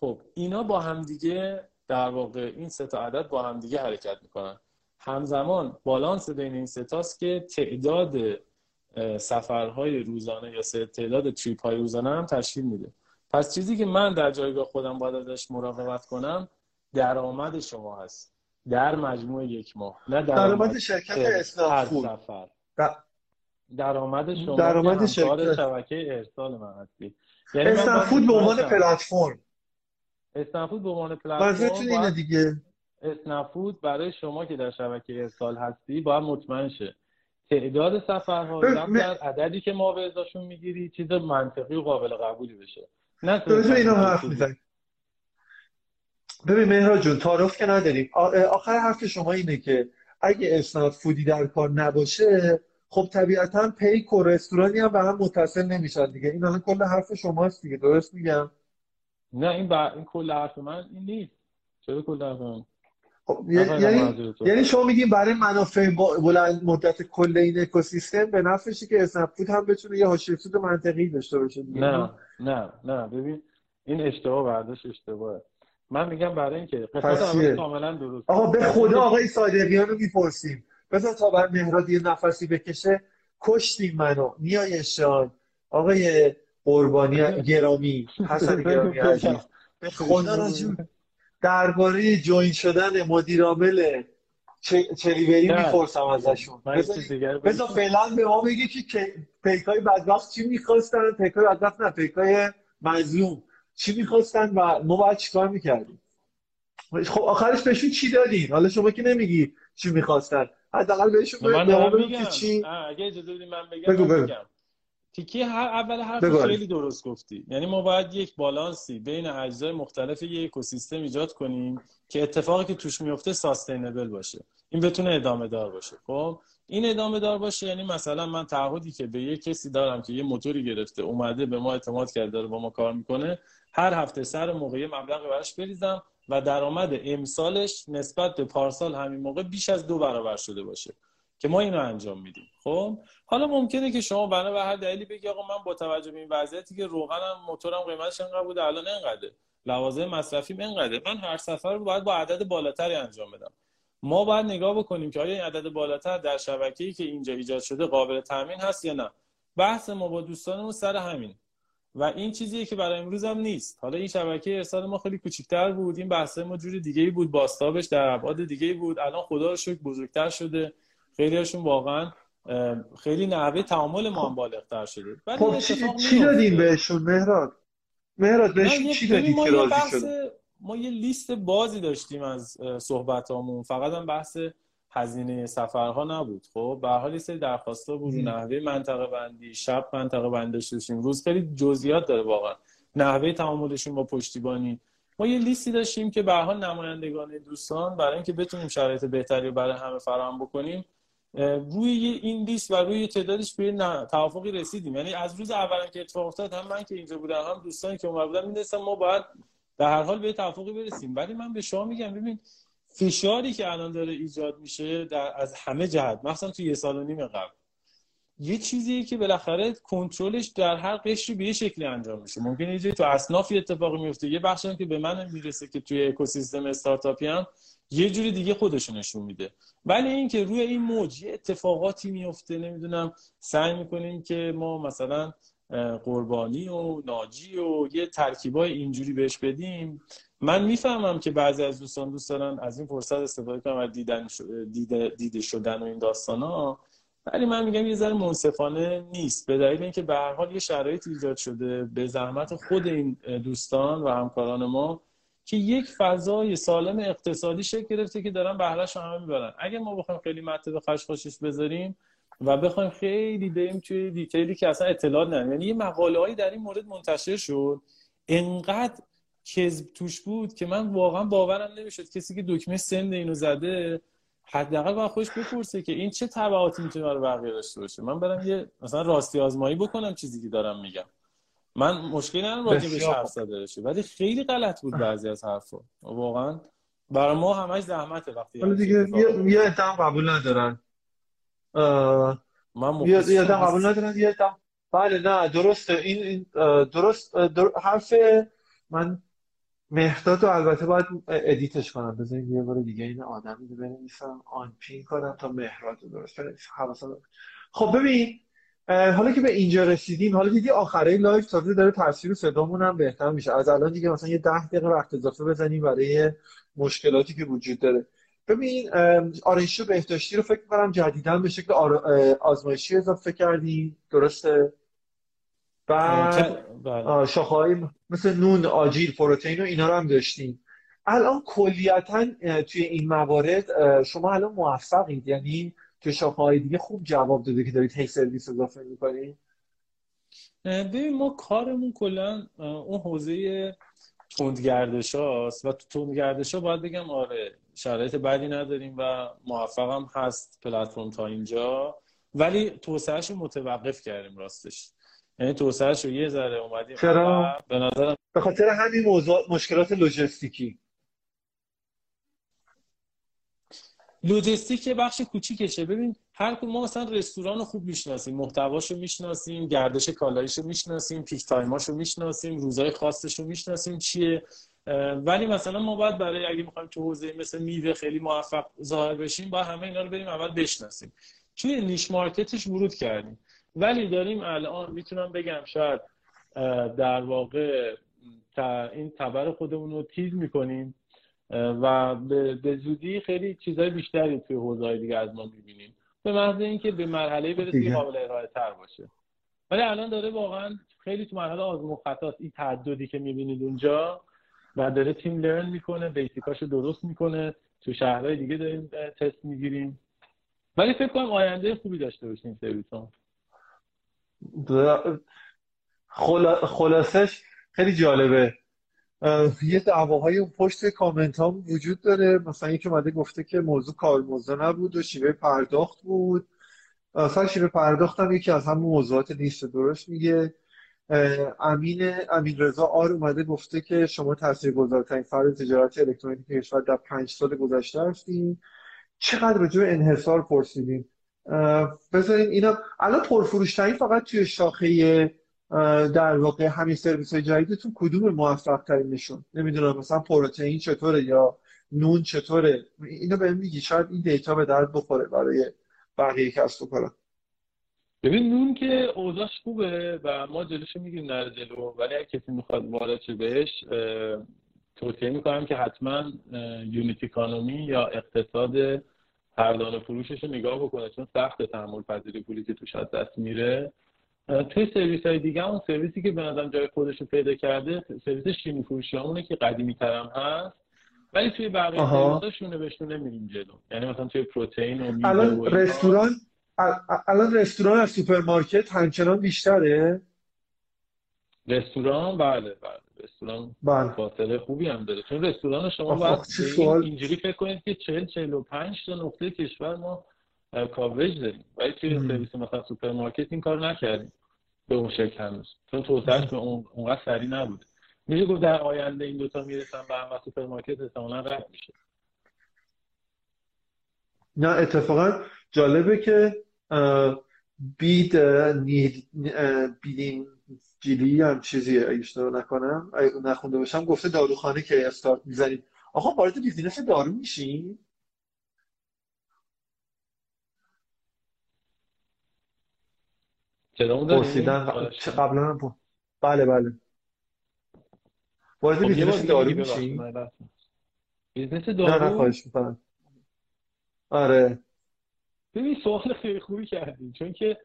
خب اینا با همدیگه در واقع این سه تا عدد با همدیگه حرکت می‌کنن. همزمان بالانس بین این ستاست که تعداد سفرهای روزانه یا تعداد تریپ های روزانه هم تشکیل میده. پس چیزی که من در جایگاه خودم باید ازش مراقبت کنم درآمد شما هست. در مجموع یک ماه نه درآمد شرکت اسنپ سفر. درآمد شما درآمد شرکت. شبکه ارسال من هستی. یعنی استنفود به عنوان پلتفرم. استنفود به عنوان پلتفرم اینه دیگه؟ اسنفود برای شما که در شبکه ارسال هستی باید مطمئن شه. تعداد سفرها در عددی که ما به ازاشون می‌گیری چیز منطقی و قابل قبولی بشه. نه اینا حرف می‌زنی. ببین مهرا جون تعارف که نداریم. آخر حرف شما اینه که اگه اسناد فودی در کار نباشه خب طبیعتا پیک و رستورانی هم به هم متصل نمیشن دیگه. این الان کل حرف شماست دیگه درست میگم؟ نه این با... این کل حرف من این نیست. چرا کل حرف من؟ یعنی یعنی شما میگیم برای منافع بلند مدت کل این اکوسیستم به نفعشه که اسنپ فود هم بتونه یه حاشیه سود منطقی داشته باشه نه نه؟ نه ببین این اشتباه برداشت اشتباهه. من میگم برای اینکه قصد کاملا درست. آقا به خدا آقای صادقیان رو می‌پرسیم. بذار تا بر مهراد یه نفسی بکشه. کشتیم منو. نیایشان آقای قربانی گرامی حسن گرامی عزیز. به خدا راجون درباره جوین شدن مدیر عامل چلیوری می‌پرسم ازشون. بذار فعلا به ما بگی که پیکای بدبخت چی می‌خواستن پیکای بدبخت نه پیکای مظلوم چی می‌خواستن و ما باید چیکار می‌کردیم؟ خب آخرش بهشون چی دادین؟ حالا شما که نمیگی چی می‌خواستن. حداقل بهشون من میگم. چی. اگه اجازه بدید من بگم بگو بگو. تیکی هر اول حرف خیلی درست گفتی. یعنی ما باید یک بالانسی بین اجزای مختلف یک اکوسیستم ایجاد کنیم که اتفاقی که توش میفته ساستینبل باشه. این بتونه ادامه دار باشه. خب؟ این ادامه دار باشه یعنی مثلا من تعهدی که به یه کسی دارم که یه موتوری گرفته اومده به ما اعتماد کرده داره با ما کار می‌کنه هر هفته سر موقع مبلغ براش بریزم و درآمد امسالش نسبت به پارسال همین موقع بیش از دو برابر شده باشه. که ما اینو انجام میدیم. خب؟ حالا ممکنه که شما بنا به هر دلیلی بگی آقا من با توجه به این وضعیتی که روغنم موتورم قیمتش انقدر بوده الان انقدره. لوازم مصرفی انقدره. من هر سفر رو باید با عدد بالاتری انجام بدم. ما باید نگاه بکنیم که آیا این عدد بالاتر در شبکه‌ای که اینجا ایجاد شده قابل تامین هست یا نه. بحث ما با دوستانمون سر همین. و این چیزیه که برای امروز هم نیست. حالا این شبکه ارسال ما خیلی کوچیک‌تر بود. این بحث ما جور دیگه بود. باستابش در ابعاد دیگه بود. الان خدا رو شکر بزرگتر شده. خیلی هاشون واقعا خیلی نحوه تعامل ما هم بالغتر شده. خب چی, دادیم بهشون؟ مهراد. مهراد بهشون چی دادیم که راضی شد ما یه لیست بازی داشتیم از صحبتامون. فقط هم بحث هزینه سفرها نبود. خب به حال سری درخواستا بود نحوه منطقه بندی شب منطقه بندی داشتیم روز خیلی جزئیات داره واقعا. نحوه تعاملشون با پشتیبانی. ما یه لیستی داشتیم که به حال نمایندگان دوستان برای اینکه بتونیم شرایط بهتری رو برای همه فراهم بکنیم روی این لیست و روی تعدادش به توافقی رسیدیم. یعنی از روز اول که اتفاق افتاد هم من که اینجا بودم هم دوستانی که اومد بودن می‌دونستم ما باید در هر حال به توافقی برسیم. ولی من به شما میگم ببین فشاری که الان داره ایجاد میشه در از همه جهت مثلا تو یه سال و نیم قبل یه چیزی که بالاخره کنترلش در هر قشری به یه شکلی انجام میشه. ممکنه یه تو اصنافی اتفاقی میفته یه بخشی که به من می‌رسه که توی اکوسیستم استارتاپی هم یه جوری دیگه خودشو نشون میده. ولی اینکه روی این موج یه اتفاقاتی میفته نمی‌دونم سعی می‌کنیم که ما مثلا قربانی و ناجی و یه ترکیبای اینجوری بهش بدیم. من می‌فهمم که بعضی از دوستان دوست دارن از این فرصت استفاده کنن و دیدن دیده, دیده شدن و این داستان ها ولی من میگم یه ذره منصفانه نیست. به دلیل اینکه به هر حال یه شرایط ایجاد شده. به زحمت خود این دوستان و همکاران ما که یک فضای سالم اقتصادی شکل گرفته که دارن بهرهش همه می‌برن. اگه ما بخوایم خیلی مطلب خشخاشش بذاریم و بخوایم خیلی بریم توی دیتیلی که اصلا اطلاع نداریم. یعنی یه مقاله در این مورد منتشر شد. انقدر کذب توش بود که من واقعا باورم نمی‌شد. کسی که دکمه سند اینو زده حداقل باید خوش بپرسه که این چه تبعاتی می‌تونه برای بقیه داشته باشه. من برم یه مثلا راستی آزمایی بکنم چیزی که دارم میگم. من مشکلی ندارم راجع بهش حرف زده ولی خیلی غلط بود بعضی از حرفا. واقعا برای ما همش زحمته وقتی حالا دیگه یه اتهام قبول ندارن. من یه اتهام قبول ندارن یه اتهام بله نه درسته. این درست در... حرف من مهداد البته باید ادیتش کنم. بذارید یه بار دیگه این آدمی رو بنویسم آن پین کنم تا مهراد رو درست خب ببین حالا که به اینجا رسیدیم حالا دیدی آخره لایف تازه داره تصویر صدامون هم بهتر میشه. از الان دیگه مثلا یه ده دقیقه وقت اضافه بزنیم برای مشکلاتی که وجود داره. ببین آرایشی بهداشتی رو فکر کنم جدیدا به شکل آزمایشی اضافه کردیم. درسته؟ بعد بله. شاخه‌های مثل نون آجیل پروتئین و اینا رو هم داشتیم. الان کلیتا توی این موارد شما الان موفقید. یعنی تو شاخه‌های دیگه خوب جواب داده که دارید هی سرویس اضافه می‌کنید ببین ما کارمون کلا اون حوزه تندگردش هاست و تو تندگردش ها باید بگم آره شرایط بدی نداریم و موفقم هست پلتفرم تا اینجا ولی توسعهش رو متوقف کردیم راستش. یعنی توسعهش رو یه ذره اومدیم چرا؟ به نظرم به خاطر همین موضوع مشکلات لوجستیکی. لوجستیک یه بخش کوچیکشه. ببین هر ما مثلا رستوران رو خوب می‌شناسیم محتواشو می‌شناسیم گردش کالاییشو می‌شناسیم پیک تایماشو می‌شناسیم روزای خاصش رو می‌شناسیم چیه؟ ولی مثلا ما باید برای اگه می‌خوایم تو حوزه مثل میوه خیلی موفق ظاهر بشیم با همه اینا رو بریم اول بشناسیم. توی نیش مارکتش ورود کردیم. ولی داریم الان می‌تونم بگم شاید در واقع این تبر خودمون رو تیز می‌کنیم. و به زودی خیلی چیزهای بیشتری توی حوزه دیگه از ما می‌بینیم. به محض اینکه به مرحله برسه که قابل ارائه تر باشه. ولی الان داره واقعا خیلی تو مرحله آزمون خطاست. این تعددی که می‌بینید اونجا و داره تیم لرن می‌کنه بیسیکاشو درست می‌کنه. تو شهرهای دیگه داریم تست می‌گیریم. ولی فکر کنم آینده خوبی داشته باشیم سرویس خلاصش خیلی جالبه. یه دعواهای پشت کامنت ها وجود داره. مثلا یکی اومده گفته که موضوع کارمزد نبود و شیوه پرداخت بود. اصلا شیوه پرداخت هم یکی از همون موضوعات نیست درست میگه. امین امین رضا آر اومده گفته که شما تاثیرگذارترین فرد تجارت الکترونیکی کشور در پنج سال گذشته هستیم چقدر راجع به انحصار پرسیدیم بذاریم اینا الان پرفروشترین فقط توی شاخه در واقع همین سرویس های جدیدتون کدوم موفق ترین نشون نمی‌دونم مثلا پروتئین چطوره یا نون چطوره؟ اینو بهم میگی شاید این دیتا به درد بخوره برای بقیه کسب و کارا. ببین نون که اوضاعش خوبه و ما جلوشو میگیم نره جلو ولی اگه کسی می‌خواد وارد شه بهش توصیه می‌کنم که حتما یونیتی اکانومی یا اقتصاد پردانه فروشش رو نگاه بکنه چون سخت تحمل پذیری پولی که توش از دست میره. توی سرویس های دیگه اون سرویسی که به نظرم جای خودش رو پیدا کرده سرویس شیمی فروشی همونه که قدیمی ترم هست. ولی توی بقیه سرویس شونه به شونه میریم جلو. یعنی مثلا توی پروتئین و الان رستوران الان رستوران از سوپرمارکت همچنان بیشتره؟ رستوران؟ بله بله. رستوران بله. فاصله خوبی هم داره. چون رستوران شما باید اینجوری فکر کنید که 40 45 تا نقطه کشور ما coverage داریم. ولی توی سرویس مثلا سوپرمارکت این کار نکردیم. به اون شکل هنوز چون توسعهش به اون اونقدر سریع نبوده میشه گفت در آینده این دوتا می‌رسن به هم و سوپرمارکت احتمالا رد میشه. نه اتفاقا جالبه که بید نید بیدین جیلی هم چیزی اگه نکنم نخونده باشم گفته داروخانه که استارت می‌زنید آقا وارد بیزینس دارو میشین پرسیدن. چه قبلا بله بله. وارد خب، business دارو میشی؟ business دارو؟ نه خواهش می‌کنم. آره. ببین سوال خیلی خوبی کردیم چون که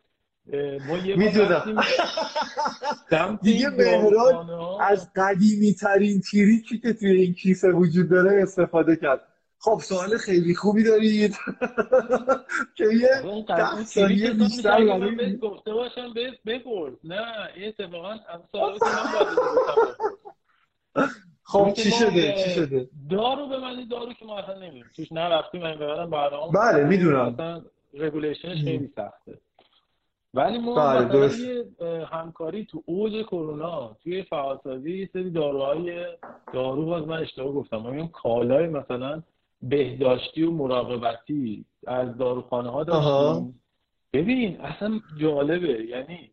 ما یه می‌دونم. دیگه مهران از قدیمی ترین تریکی که توی این کیسه وجود داره استفاده کرد. خب سوال خیلی خوبی دارید. که یه ده ثانیه بیشتر برای گفته باشم بپرس نه این اتفاقا سوال من خب چی شده؟ چی شده؟ دارو به من دارو که ما اصلا نمی‌دونیم. توش نرفتیم من ببرم برنامه بله می‌دونم. رگولیشنش خیلی سخته. ولی ما بله همکاری تو اوج کرونا توی فعالسازی سری داروهای دارو باز من اشتباه گفتم. ما میگم کالای مثلا بهداشتی و مراقبتی از داروخانه ها داشتیم. ببین اصلا جالبه. یعنی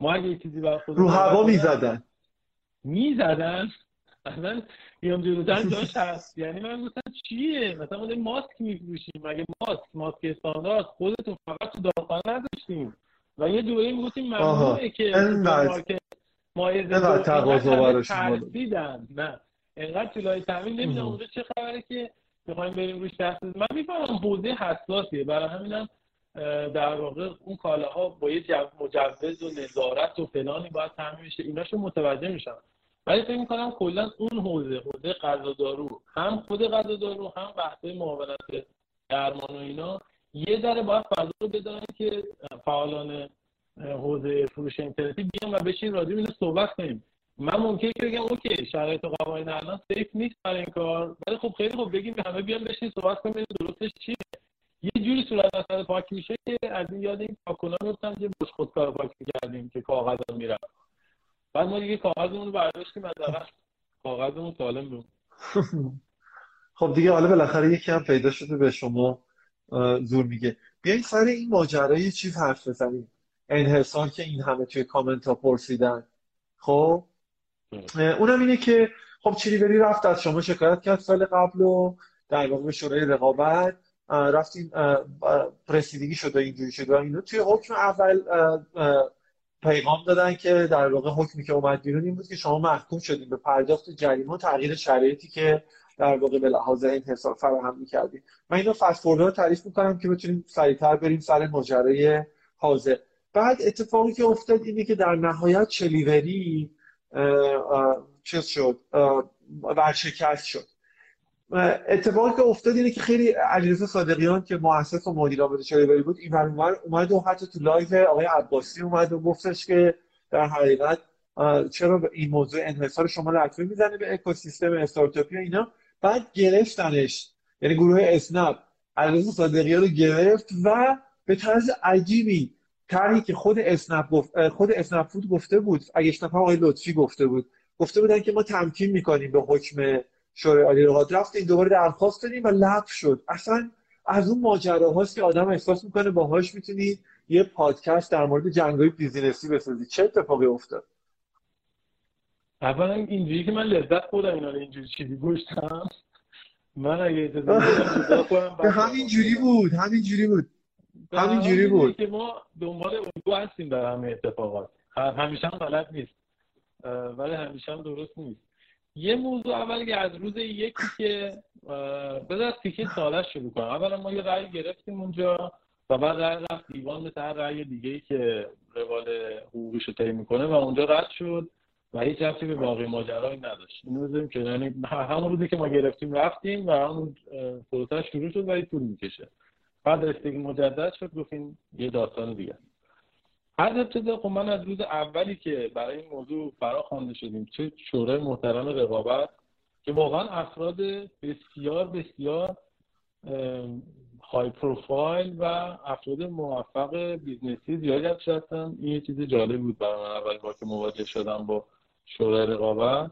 ما اگه چیزی بر رو هوا می‌زدن. می‌زدن؟ اصلا میام جلوتر جاش هست. یعنی من مثلا چیه؟ مثلا ما ماسک میفروشیم. مگه ماسک ماسک استاندارد؟ خودتون فقط تو داروخانه نداشتیم. و یه دوره می‌گفتیم ممنوعه که مارکت مایزه تقاضا ترسیدن. نه. انقدر طولای تامین نمی‌دونم اونجا چه خبره که بخوایم بریم روش دست من می‌فهمم حوزه حساسیه. برای همینم در واقع اون کالاها با یه مجوز و نظارت و فلانی باید تعمین بشه. ایناشو متوجه میشم. ولی فکر می‌کنم کلا اون حوزه حوزه غذا دارو هم خود غذا دارو هم بحث معاونت درمان و اینا یه ذره باید فضا رو بدارن که فعالان حوزه فروش اینترنتی بیان و بشین راجع اینو صحبت کنیم. من ممکنه که بگم اوکی شرایط و قوانین الان سیف نیست برای این کار ولی خب خیلی خوب بگیم همه بیان بشین صحبت کنیم درستش چیه. یه جوری صورت اثر پاک میشه که از این یاد این پاکونا میفتن که بش خودکار پاک می‌کردیم که کاغذ می‌رفت. بعد ما دیگه کاغذمون رو برداشتیم از کاغذمون سالم بود. خب دیگه حالا بالاخره یکی هم پیدا شده به شما زور میگه. بیاین سر این ماجرای چیز حرف بزنیم؟ انحصار که این همه توی کامنت ها پرسیدن. خب؟ اونم اینه که خب چیلیوری رفت از شما شکایت کرد سال قبل و در واقع به شورای رقابت رفتین پرسیدگی شده اینجوری شده اینو توی حکم اول پیغام دادن که در واقع حکمی که اومد بیرون این بود که شما محکوم شدین به پرداخت جریمه و تغییر شرایطی که در واقع به لحاظ این حساب فراهم می‌کردیم من اینو فست فوروارد تعریف می‌کنم که بتونیم سریعتر بریم سر ماجرای حاضر. بعد اتفاقی که افتاد اینه که در نهایت چیلیوری چیز شد ورشکست شد. اتفاقی که افتاد اینه که خیلی علیرضا صادقیان که مؤسس و مدیر عامل چیلیوری بود این اومد و حتی تو live آقای عباسی اومد و گفتش که در حقیقت چرا به این موضوع انحصار شما لطمه می‌زنه به اکوسیستم استارتاپی اینا. بعد گرفتنش یعنی گروه اسنپ علیرضا صادقیان رو گرفت و به طرز عجیبی طرحی که خود اسنپ گفت خود اسنپ فود گفته بود. اگه اشتباه آقای لطفی گفته بود. گفته بودن که ما تمکین می‌کنیم به حکم شورای عالی رقابت. رفتیم دوباره درخواست دادیم و لغو شد. اصلا از اون ماجراهاست که آدم احساس می‌کنه باهاش می‌تونی یه پادکست در مورد جنگای business ی بسازی. چه اتفاقی افتاد؟ اولا اینجوری که من لذت بردم اینا رو اینجوری چیزی گوشتم. من اگه به همین جوری بود همین جوری بود. همین جوری بود. که ما دنبال الگو هستیم در همه اتفاقات. همیشه هم غلط نیست. ولی همیشه هم درست نیست. یه موضوع اول که از روز یکی که بذار تیکه سالش شروع کنم. اولا ما یه رأی گرفتیم اونجا و بعد رأی رفت دیوان مثل هر رأی دیگه ای که روال حقوقیش رو طی می‌کنه و اونجا رد شد و هیچ رفتی به باقی ماجرایی نداشت. اینو بذاریم که یعنی همون روزی که ما گرفتیم رفتیم و همون پروسه شروع شد ولی طول می‌کشه. بعد رسیدگی مجدد شد گفتیم یه داستان دیگه. هر ابتدا خب من از روز اولی که برای این موضوع فرا خوانده شدیم چه شورای محترم رقابت که واقعا افراد بسیار بسیار های پروفایل و افراد موفق business ی زیادی هستن این یه چیز جالب بود برای من اول بار که مواجه شدم با شورای رقابت.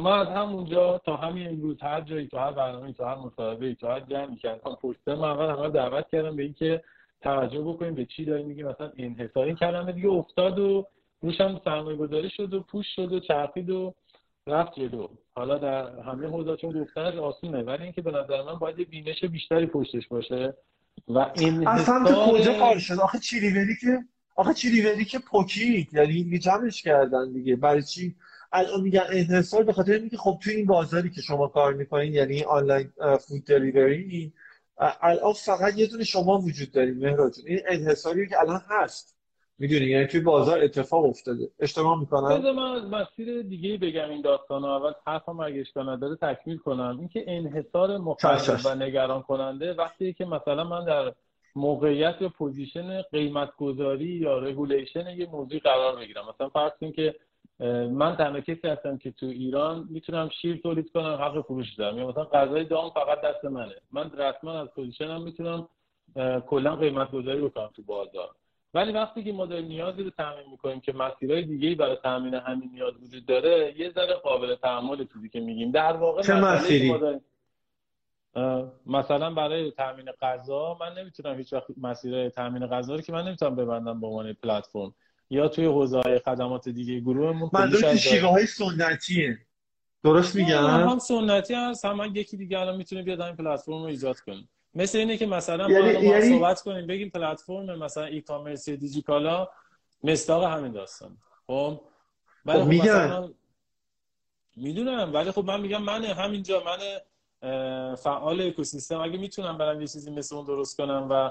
ما از همونجا تا همین امروز هر جایی تو هر برنامه تو هر مصاحبه تو هر جمعی که اصلا پشت من اول همه دعوت کردم به اینکه توجه بکنیم به چی داریم میگیم مثلا انحصار این کلمه دیگه افتاد و روش هم سرمایه گذاری شد و push شد و چرخید و رفت جلو. حالا در همه حوزه چون گفتنش آسونه ولی اینکه به نظر من باید بینش بیشتری پشتش باشه و این اصلا تو کجا کار شد؟ آخه چیریوری که آخه چیریوری که پوکید؟ یعنی جمعش کردن دیگه. برای چی؟ الان میگن انحصار به خاطر اینکه خب توی این بازاری که شما کار می‌کنین یعنی آنلاین فود دلیوری الان فقط یه دونه شما وجود داریم مهراج این انحصاری که الان هست. می‌دونی؟ یعنی توی بازار اتفاق افتاده. اشتباه می‌کنم؟ بذار من از مسیر دیگه بگم این داستان اول حرفم اگه اشکال نداره تکمیل کنم. اینکه انحصار مخرب و نگران کننده وقتی که مثلا من در موقعیت یا position قیمت گذاری یا regulation یه موضوع قرار بگیرم مثلا فرض که من تنها کسی هستم که تو ایران می‌تونم شیر تولید کنم حق فروش دارم. یا مثلا غذای دام فقط دست منه. من رسما از position م می‌تونم کلا قیمت گذاری بکنم تو بازار. ولی وقتی که ما داریم نیازی رو تامین می‌کنیم که مسیرهای دیگه برای تامین همین نیاز وجود داره یه ذره قابل تحمل چیزی که میگیم. در واقع چه مسیری؟ مثلا برای تامین غذا من نمی‌تونم هیچ وقت مسیر تامین غذا رو که من نمی‌تونم ببندم به عنوان پلتفرم. یا توی حوزه خدمات دیگه گروهمون منظور شیوه های سنتیه. درست میگم؟ هم سنتی هست هم یکی دیگه الان می‌تونه بیاد این پلتفرم رو ایجاد کنیم مثل اینه که مثلا ما یعنی, یعنی... صحبت کنیم بگیم پلتفرم مثلا ای کامرسی دیجیکالا مستاق همین داستان. خب؟ ولی خب, خب میگن. می‌دونم ولی خب من میگم من همینجا من فعال اکوسیستم. اگه می‌تونم برم یه چیزی مثل اون درست کنم و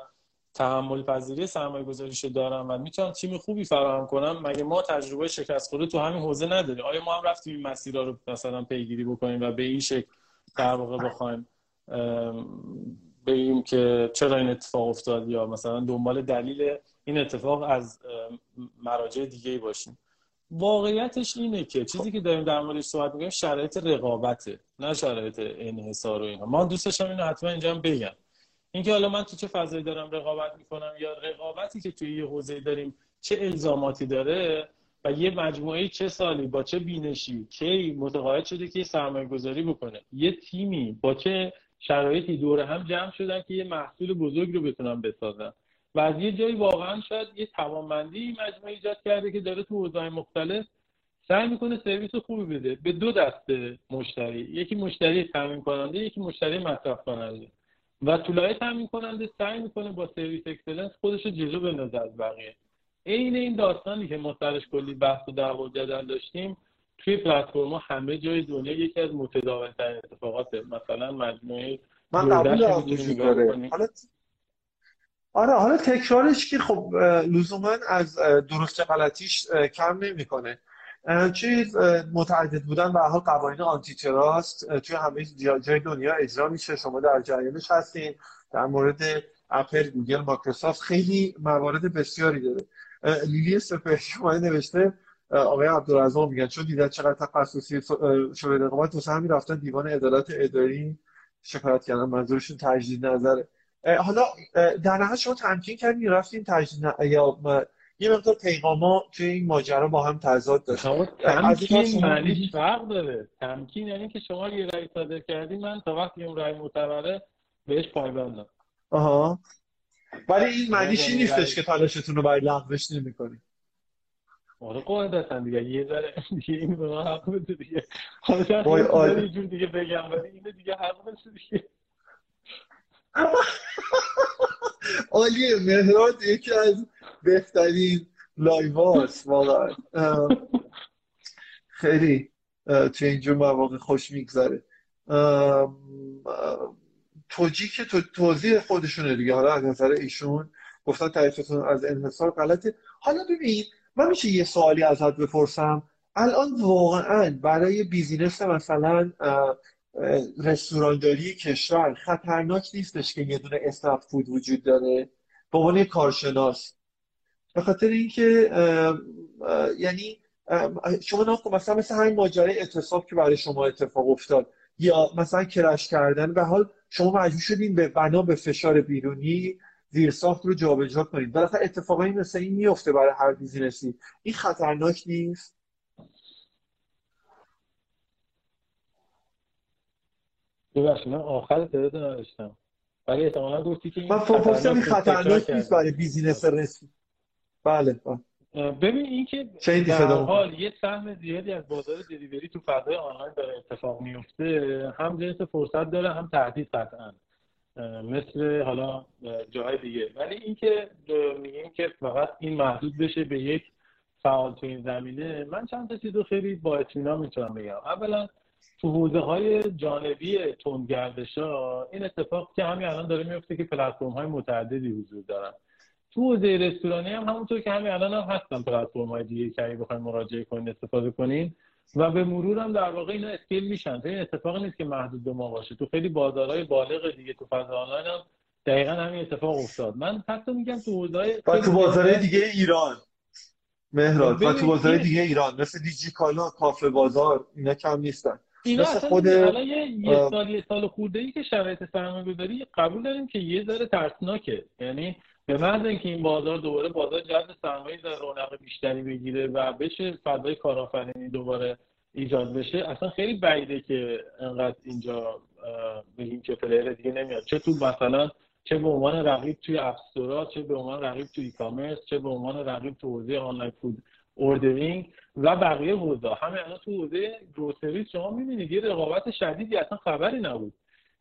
تحمل پذیری سرمایه گذاریشو دارم و می‌تونم تیم خوبی فراهم کنم مگه ما تجربه شکست خورده تو همین حوزه نداریم؟ آیا ما هم رفتیم این مسیرها رو مثلا پیگیری بکنیم و به این شکل در واقع بخوایم بگیم که چرا این اتفاق افتاد یا مثلا دنبال دلیل این اتفاق از مراجع دیگه ای باشیم؟ واقعیتش اینه که چیزی که داریم در موردش صحبت می‌کنیم شرایط رقابته نه شرایط انحصار و اینا من دوست داشتم اینو حتما اینجا بگم. اینکه حالا من تو چه فضایی دارم رقابت می‌کنم یا رقابتی که توی یه حوزه داریم چه الزاماتی داره و یه مجموعه چه سالی با چه بینشی کی متقاعد شده که سرمایه گذاری بکنه. یه تیمی با چه شرایطی دور هم جمع شدن که یه محصول بزرگ رو بتونن بسازن. و از یه جایی واقعا شاید یه توانمندی مجموعه ایجاد کرده که داره تو حوزه‌های مختلف سعی می‌کنه سرویس خوبی بده. به دو دسته مشتری. یکی مشتری تامین کننده یکی مشتری مصرف کننده و تو لایه تامین کننده سعی می‌کنه با service excellence خودش رو جلو بندازه از بقیه. عین این داستانی که ما سرش کلی بحث و دعوا جدل داشتیم توی پلتفرما همه جای دنیا یکی از متداولترین اتفاقات مثلا مجموعه من قبول حالا آره حالا تکرارش که خب لزوما از درست غلطیش کم نمی‌کنه. چیز متعدد بودن و حال قوانین آنتی تراست توی همه جای دنیا اجرا میشه. شما در جریانش هستین. در مورد اپل گوگل مایکروسافت خیلی موارد بسیاری داره. لیلی سپر شما نوشته آقای عبدالرزاق میگن چون دیدن چقدر تخصصی شده رقابت دوست همین رفتن دیوان عدالت اداری شکایت کردن. منظورشون تجدید نظره. حالا در نهایت شما تمکین کردین رفتین تجدید یا یه مقدار پیغاما توی این ماجرا با هم تضاد داشت. تمکین معنیش فرق داره. تمکین یعنی که شما یه رأی صادر کردی من تا وقتی اون رأی معتبره بهش پایبندم آها. ولی این معنیش این نیستش که تلاشتون رو برای لغوش نمی‌کنی. آره قاعدتا دیگه. یه ذره دیگه این به من حق بده دیگه. حالا یه جور دیگه بگم ولی اینه دیگه حق بده دیگه. عالیه مهراد یکی از بهترین لایواست واقعا. خیلی تو اینجور مواقع خوش میگذره. توجیه که توضیح خودشونه دیگه. حالا از نظر ایشون گفتن تعریفتون از انحصار غلطه. حالا ببین من میشه یه سوالی ازت بپرسم. الان واقعا برای بیزینس مثلا رستورانداری کشور خطرناک نیستش که یه دونه اسنپ فود وجود داره. به عنوان کارشناس. به خاطر اینکه یعنی شما نکن مثلا مثل همین ماجرای اعتصاب که برای شما اتفاق افتاد. یا مثلا کرش کردن. به حال شما مجبور شدین به بنا به فشار بیرونی زیرساخت رو جابجا کنید بالاخره اتفاقایی مثل این میفته برای هر بیزینسی. این خطرناک نیست. ببخشید من آخر تعداد نداشتم. ولی احتمالا گفتی که من این خطرناک نیست برای بیزینس رسی بله, بله. ببین این که در حال یه سهم زیادی از بازار دلیوری تو فضای آنلاین داره اتفاق میفته. هم جنس فرصت داره هم تهدید قطعا. مثل حالا جاهای دیگه. ولی اینکه میگیم که فقط این محدود بشه به یک فعال تو این زمینه من چند تا چیزو خیلی با اطمینان می‌تونم بگم. اولا تو حوزه های جانبی تندگردش ها این اتفاق که همین الان داره میفته که پلتفرم های متعددی حضور دارن. تو حوزه رستورانی هم همونطور که همین الان هم هستن پلتفرم های دیگه که اگه بخواید مراجعه کنین استفاده کنین. و به مرور هم در واقع اینا اسکیل میشن. این اتفاق نیست که محدود به ما باشه. تو خیلی بازارهای بالغ دیگه تو فضا آنلاین هم دقیقا همین اتفاق افتاد. من حتی میگم تو حوزه تو بازارهای دیگه ایران. مهراد و تو بازارهای دیگه ایران. مثل دیجی کالا کافه بازار اینا کم نیستن. اینا اصلا خود الان یه, یه سال یه سال خورده ای که شرایط سرمایه‌گذاری قبول داریم که یه ذره ترسناکه. یعنی به محض اینکه این بازار دوباره بازار جذب سرمایه در رونق بیشتری بگیره و بشه فضای کارآفرینی دوباره ایجاد بشه اصلا خیلی بعیده که انقدر اینجا بگیم که player دیگه نمیاد. چه تو مثلا چه به عنوان رقیب توی app store ا چه به عنوان رقیب توی commerce چه به عنوان رقیب تو حوزه online food. Ordering و بقیه حوزه. همه الان تو حوزه grocery شما می‌بینید یه رقابت شدیدی اصلا خبری نبود.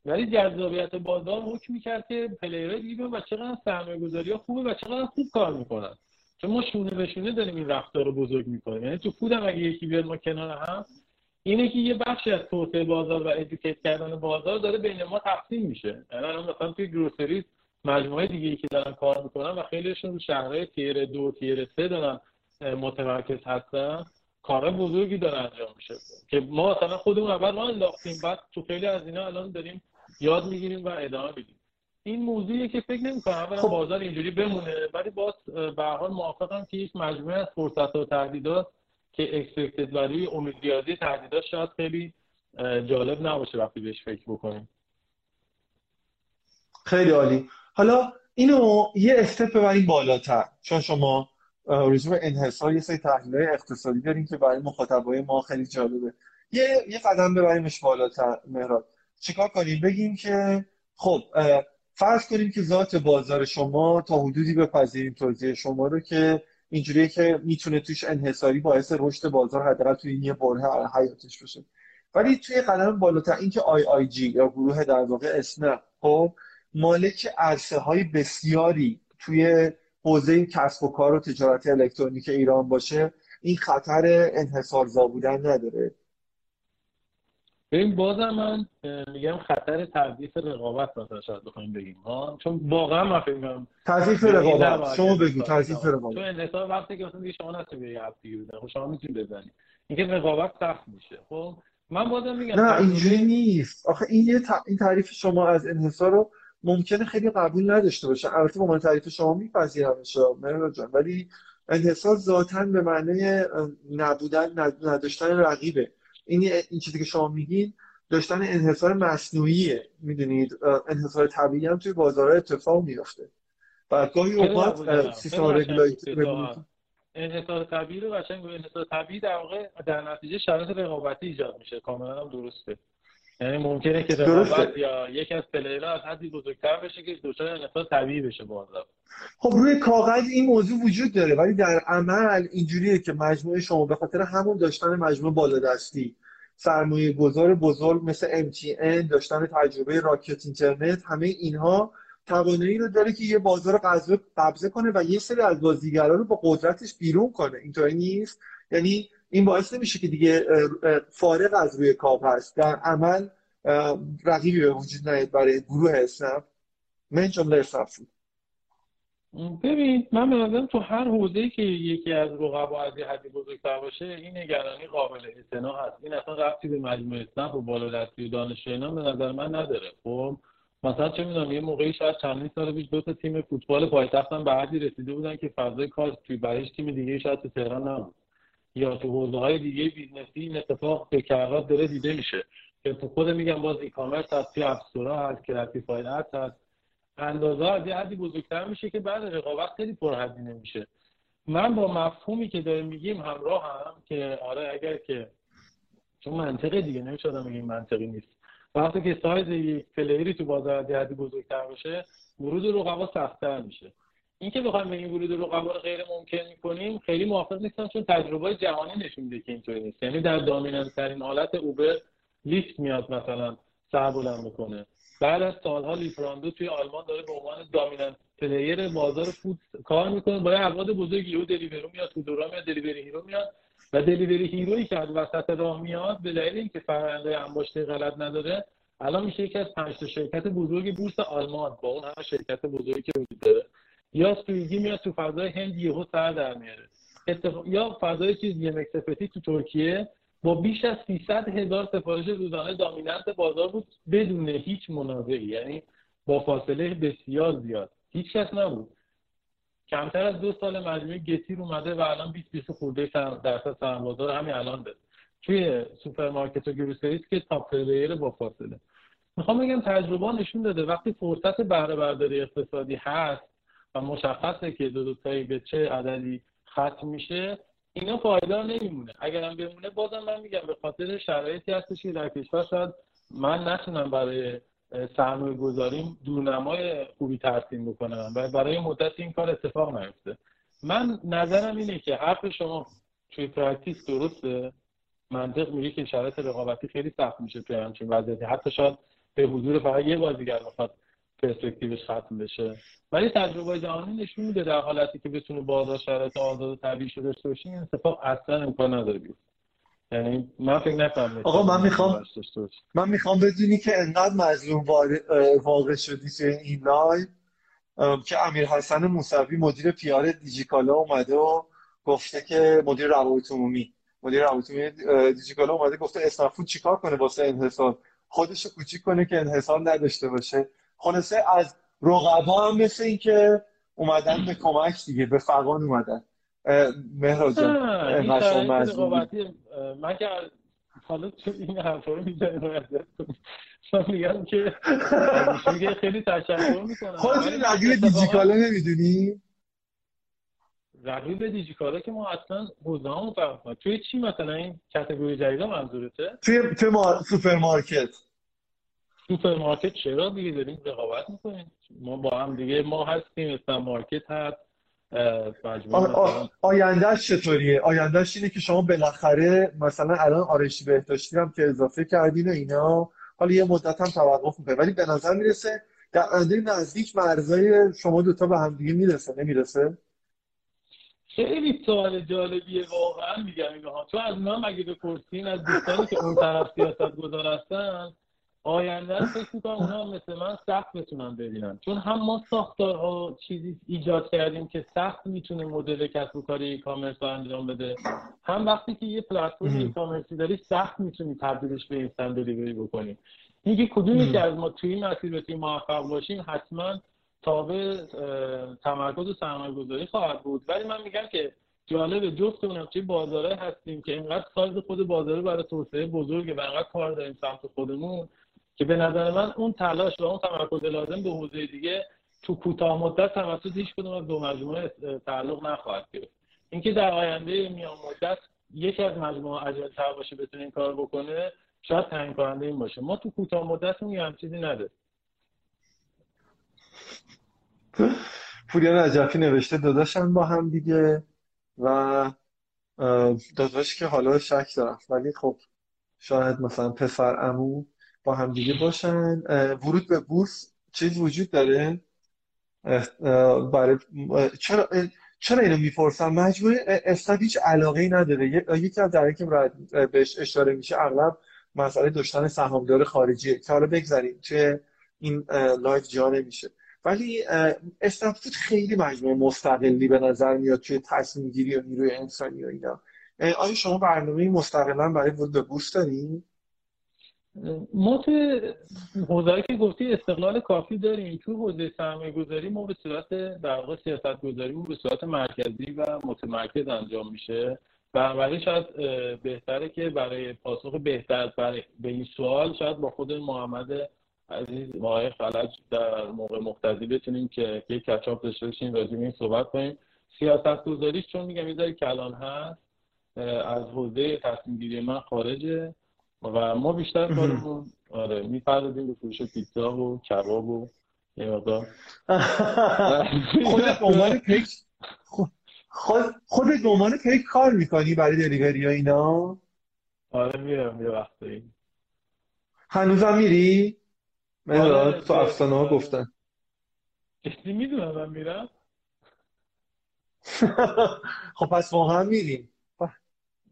ولی جذابیت بازار حکم می‌کرد که player های دیگه و چقدر سرمایه گذاری ها خوبه و چقدر خوب کار می‌کنن. چون ما شونه به شونه داریم این رفتار رو بزرگ می‌کنیم. یعنی تو food هم اگه یکی بیاد ما کنار هم اینه که یه بخشی از توسعه بازار و ادوکیت کردن بازار داره بین ما تقسیم میشه. یعنی مثلا توی گروسری مجموعه دیگه که دارن کار می‌کنن و خیلیشون شهرهای تیر دو تیر سه دارن. متمرکز هستن کار بزرگی داره انجام میشه. که ما مثلا خودمون اول راه انداختیم بعد تو خیلی از اینا الان داریم یاد می‌گیریم و ادامه میدیم. این موضوعیه که فکر نمی‌کنم اولا خب. بازار اینجوری بمونه ولی باز به حال موافقم که یک مجموعه از فرصت و تهدیدات که اکسپکتد ولی امید ریاضی تهدیدات شاید خیلی جالب نباشه وقتی بهش فکر بکنیم. خیلی عالی. حالا اینو یه استپ ببریم بالاتر. چون شما به انحصار یه سری تحلیل اقتصادی داریم که برای مخاطبای ما خیلی جالبه. یه یه قدم ببریمش بالاتر مهراد. چیکار کنیم؟ بگیم که خب فرض کنیم که ذات بازار شما تا حدودی بپذیریم توضیح شما رو که اینجوریه که می‌تونه توش انحصاری باعث رشد بازار حداقل توی این یه بره حیاتش بشه ولی توی قدم بالاتر اینکه آی آی جی یا گروه در واقع اسنپ خب مالک عرصه های بسیاری توی حوزه کسب و کار و تجارت الکترونیک ایران باشه این خطر انحصارزا بودن نداره. ببین بازم من میگم خطر تضعیف رقابت مثلا شاید بخوایم بگیم ها؟ چون واقعا من فکر می‌کنم تضعیف رقابت. شما بگو تضعیف رقابت. چون انحصار وقتی که مثلا دیگه شما نتونید یه دیگه بزنید خب شما می‌تونید بزنید اینکه رقابت سخت میشه. خب من بازم میگم نه اینجوری نیست. آخه این یه این تعریف شما از انحصار رو ممکنه خیلی قبول نداشته باشه. البته با من تعریف شما میپذیرم مهران جان. ولی انحصار ذاتا به معنی نبودن نداشتن رقیبه. این این چیزی که شما میگین داشتن انحصار مصنوعیه می‌دونید؟ انحصار طبیعی هم توی بازارها اتفاق میفته و گاهی اوقات سیستم رگولاتوری انحصار طبیعی رو قشنگ انحصار طبیعی در واقع در نتیجه شرایط رقابتی ایجاد میشه. کاملا هم درسته. یعنی ممکنه که رقابت یا یکی از پلیرها از حدی بزرگتر بشه که دچار انحصار طبیعی بشه بازار خب روی کاغذ این موضوع وجود داره ولی در عمل اینجوریه که مجموعه شما به خاطر همون داشتن مجموعه بالادستی سرمایه گذار بزرگ مثل MTN داشتن تجربه راکت اینترنت همه اینها توانایی رو داره که یه بازار قبضه قبضه کنه و یه سری از بازیگرا رو با قدرتش بیرون کنه. اینطوری نیست؟ یعنی این باعث نمیشه که دیگه فارغ از روی کاپ هست. در عمل رقیبی به وجود نیاد برای گروه اسنپ. من جمله اسنپ ببین من به تو هر حوزه‌ای که یکی از رقبا از یه حدی بزرگتر باشه این نگرانی قابل اعتنا هست. این اصلا رفتی به مجموعه اسنپ و بالادستی و دانش به نظر من نداره. خب مثلا چه می‌دونم یه موقعی شاید چندین سال پیش دو تا تیم فوتبال پایتخت هم به حدی رسیده بودن که فضای کار توی برایش تیم دیگه شاید تو تهران نبود. یا تو حوزه های دیگه business ی این اتفاق به کرات داره دیده میشه. که تو خود میگم باز e-commerce هست توی app store ا هست classified هست هست. اندازه از یه حدی بزرگتر میشه که بعد رقابت خیلی پرهزینه میشه. من با مفهومی که داریم میگیم همراه هم که آره اگر که چون منطقه دیگه نمیشه آدم بگیم منطقی نیست. وقتی که سایز یک player ی تو بازار از حدی بزرگتر باشه ورود رقبا سختتر میشه. اینکه بخوایم این ورود رو غیر ممکن می‌کنیم خیلی موافق نیستم چون تجربه جهانی نشون میده که اینطوری نیست. یعنی در dominant ترین حالت اوبر لیفت میاد مثلا سر بلند می‌کنه. بعد از سالها لیفراندو توی آلمان داره به عنوان dominant player بازار food کار می‌کنه. با افراد بزرگی یهو دلیورو میاد دوردش میاد دلیوری هیرو میاد. و دلیوری هیرویی که از وسط راه میاد به دلیل اینکه فرآیند انباشته غلط نداره الان میشه یکی از پنج تا شرکت بزرگ بورس آلمان با اون همه شرکت بزرگی که وجود داره یا سویگی میاد تو فضای هند یهو سر در میاره. یا فضای چیز یه تو ترکیه با بیش از 300 هزار سفارش روزانه دامیننت بازار بود بدون هیچ منازعی. یعنی با فاصله بسیار زیاد. هیچ کس نبود. کمتر از دو سال مجموعه گتیر اومده و الان 20 20 خورده درصد بازار همین الان داره توی سوپرمارکت و groceries که تاپ با فاصله. می‌خوام بگم تجربه نشون داده. وقتی فرصت بهره برداری اقتصادی هست و مشخصه که دو دوتایی به چه عددی ختم میشه. اینا پایدار نمیمونه. اگرم بمونه بازم من میگم به خاطر شرایطی هستش که در کشور شاید من نتونم برای سرمایه گذاریم دورنمای خوبی ترسیم بکنم. و برای مدت این کار اتفاق نیفته. من نظرم اینه که حرف شما توی practice درسته؟ منطق میگه که شرایط رقابتی خیلی سخت میشه توی همچین وضعیتی. حتی شاید به حضور فقط یه بازیگر بخواد پرسپکتیوش ختم بشه. ولی تجربه جهانی نشون میده در حالتی که بتونه بازار شرایط آزاد و طبیعی داشته باشه این اتفاق اصلا امکان نداره یعنی من فکر نکنم آقا من می‌خوام من می‌خوام بدونی که انقدر مظلوم واقع شدی توی این لایو که امیر حسن موسوی مدیر PR دیجیکالا اومده و گفته که مدیر روابط عمومی مدیر روابط عمومی دیجیکالا اومده گفته اسنپ‌فود چیکار کنه واسه انحصار؟ خودشو کوچیک کنه که انحصار نداشته باشه. خلاصه از رقبا هم مثل این که اومدن به کمک دیگه به فغان اومدن. مهراد جان من که حالا تو این حرفا رو می‌زنی من میگم که خیلی تشکر می‌کنم. خودت رقیب دیجیکالا نمی‌دونی؟ رقیب دیجیکالا که ما اصلا حوزه هم توی چی مثلا این category جدید منظورته؟ توی توی سوپرمارکت. سوپرمارکت چرا دیگه داریم رقابت می‌کنیم؟ ما با هم دیگه ما هستیم مثلا market هست آیندهش چطوریه؟ آیندهش اینه که شما بالاخره مثلا الان آرشی بهداشتی هم که اضافه کردین و اینا حالا یه مدت هم توقف می‌کنه. ولی به نظر می‌رسه در آینده نزدیک مرزای شما دوتا به هم دیگه می‌رسه نمی‌رسه؟ خیلی سوال جالبیه واقعا میگم اینها تو از من مگه بپرسین؟ از دوستانی که اون طرف سیاست گذار هستن آینده رو فکر می‌کنم اونا مثل من سخت بتونن ببینن. چون هم ما ساختارها چیزی ایجاد کردیم که سخت می‌تونه مدل کسب و کار ای کامرس رو انجام بده. هم وقتی که یه پلتفرم ای کامرسی داری سخت می‌تونی تبدیلش به اینستنت دلیوری بکنی. اینکه کدومی که از ما توی این مسیر بتونیم موفق باشیم حتما تابع تمرکز و سرمایه گذاری خواهد بود. ولی من میگم که جالب جفت اونم توی بازاره هستیم که اینقدر سایز خود بازاره برای توسعه بزرگه و اینقدر کار داریم سمت خودمون. که به نظر من اون تلاش و اون تمرکز لازم به حوزه دیگه تو کوتاه مدت توسط هیچ کدوم از دو مجموعه تعلق نخواهد گرفت. اینکه در آینده میان مدت یکی از مجموعه اجل تر باشه بتونه این کار بکنه شاید تعیین کننده این باشه. ما تو کوتاه مدت اون هم چیزی نده پوریا نجفی نوشته داداشم با هم دیگه و داداش که حالا شک دارم. ولی خب شاید مثلا پسر امو با هم دیگه باشن. ورود به بورس چیز وجود داره؟ برای چرا چرا اینو می‌پرسم؟ مجموعه اسنپ هیچ علاقه ای نداره یکی از در که بهش اشاره میشه اغلب مسئله داشتن سهامدار خارجی. که حالا بگذاریم چه این لایو جا نمیشه. ولی اسنپ‌فود خیلی مجموعه مستقلی به نظر میاد توی تصمیم گیری و نیروی انسانی و اینا. آیا شما برنامه مستقلا برای ورود به بورس دارین؟ ما تو حوزه که گفتی استقلال کافی داریم. تو حوزه سرمایه گذاری ما به صورت در واقع سیاست گذاری به صورت مرکزی و متمرکز انجام میشه. بنابراین شاید بهتره که برای پاسخ بهتر برای به این سوال شاید با خود محمد عزیز ماه خلج در موقع مختزی بتونیم که یک کچاپ داشته باشیم راجع این صحبت کنیم. سیاست گذاریش چون میگم یه کلان هست از حوزه تصمیم گیری من خارجه. و ما بیشتر کارمون آره می‌پردازیم به فروش پیتزا و کباب و یه مقدار. خودت عنوان پیک خود خودت به عنوان پیک کار می‌کنی برای دلیوری ها اینا؟ آره میرم یه وقتی هنوزم میری؟ من آره تو افسانه ها گفتن. کسی می‌دونم من میرم. خب پس واقعا میریم.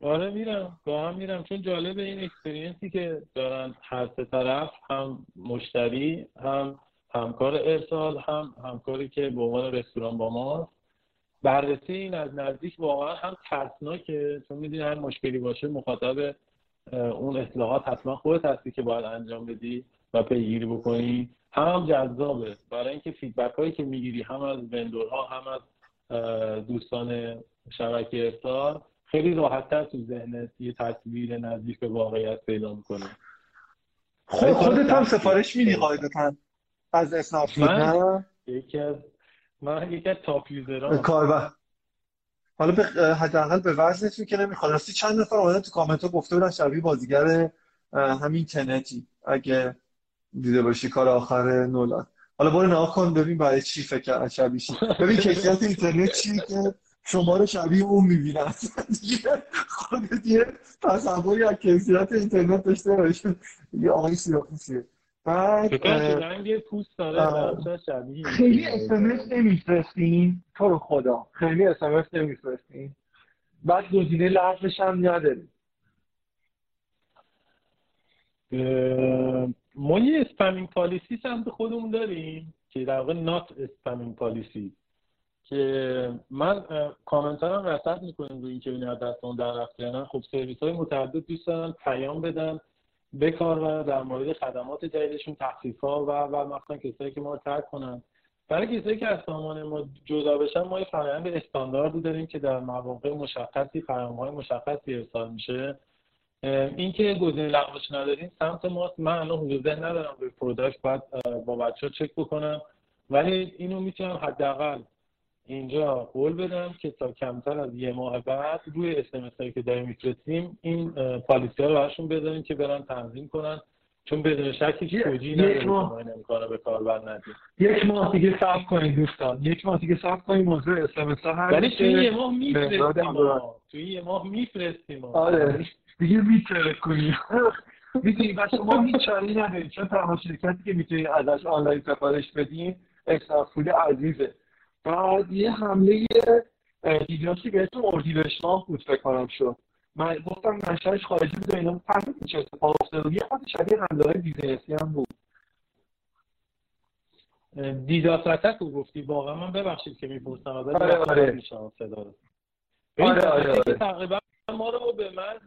آره میرم. با هم میرم. چون جالب این experience ی که دارن هر سه طرف هم مشتری هم همکار ارسال هم همکاری که به عنوان رستوران با ما بررسی این از نزدیک واقعا هم ترسناکه. چون می‌دونی هر مشکلی باشه مخاطب اون اصلاحات حتما خودت هستی که باید انجام بدی و پیگیری بکنی. هم هم جذابه. برای اینکه feedback هایی که می‌گیری هم از vendor ها هم از دوستان شبکه ارسال خیلی راحتتر تو ذهنت یه تصویر نزدیک به واقعیت پیدا می‌کنه. خود خودت هم سفارش میدی قاعدتا از اسنپ من یکی از من یکی از تاپ یوزرام کار حالا به حداقل به وزنتون که نمی‌خواد. راستی چند نفر اومدن تو کامنت ها گفته بودن شبیه بازیگر همین تنتی. اگه دیده باشی کار آخر نولان. حالا برو نگاه کن ببین برای چی فکر شبیه ببین کیفیت اینترنت چیه که شما رو شبیه اون می‌بینن خودت یه تصوری از کیفیت اینترنت داشته باشید یه آقای سیاپوستیه بعد پوست خیلی اسمس نمیفرستین. تو رو خدا. خیلی اسمس نمیفرستین. بعد گزینه لغوش هم نداریم ما یه spamming policy سمت خودمون داریم که در واقع not spamming policy که من کامنت هم رصد می‌کنیم روی اینکه این از دستمون در رفته خب سرویس های متعدد دوست دارن پیام بدن به و در مورد خدمات جدیدشون تخفیف ها و و مثلا کسایی که ما ترک کنن. برای کسایی که از سامان ما جدا بشن ما یه فرآیند استانداردی داریم که در مواقع مشخصی های مشخصی ارسال میشه. اینکه گزینه لغوش نداریم سمت ماست. من الان حضور ندارم روی product باید با بچه ها چک بکنم. ولی اینو می‌تونم حداقل اینجا قول بدم که تا کمتر از یه ماه بعد روی اسمس هایی که داریم میفرستیم این پالیسی ها رو براشون بذاریم که برن تنظیم کنن. چون بدون شک هیچ توجیه نداره امکانه به کاربر ندیم یک ماه دیگه صبر کنید دوستان. یک ماه دیگه صبر کنید موضوع اس ام ها هست ولی توی یه ماه میفرستیم توی یه ماه میفرستیم آره. دیگه میتره کنیم. می‌تونی بس ما هیچ چاره‌ای نداریم. چون تنها شرکتی که می‌تونی ازش آنلاین سفارش بدیم اسنپ‌فود عزیزه. بعد یه حمله DDoS ی بهتون اردیبهشت ماه بود فکر کنم شد من گفتم منشأش خارجی بود و اینا فهمید چه اتفاق افتاد و یه خود شبیه حمله های business ی هم بود. DDoS attack رو گفتی؟ واقعا من ببخشید که می‌پرسم آره آره. صدا رو. آره آره, آره. تقریبا ما رو به مرز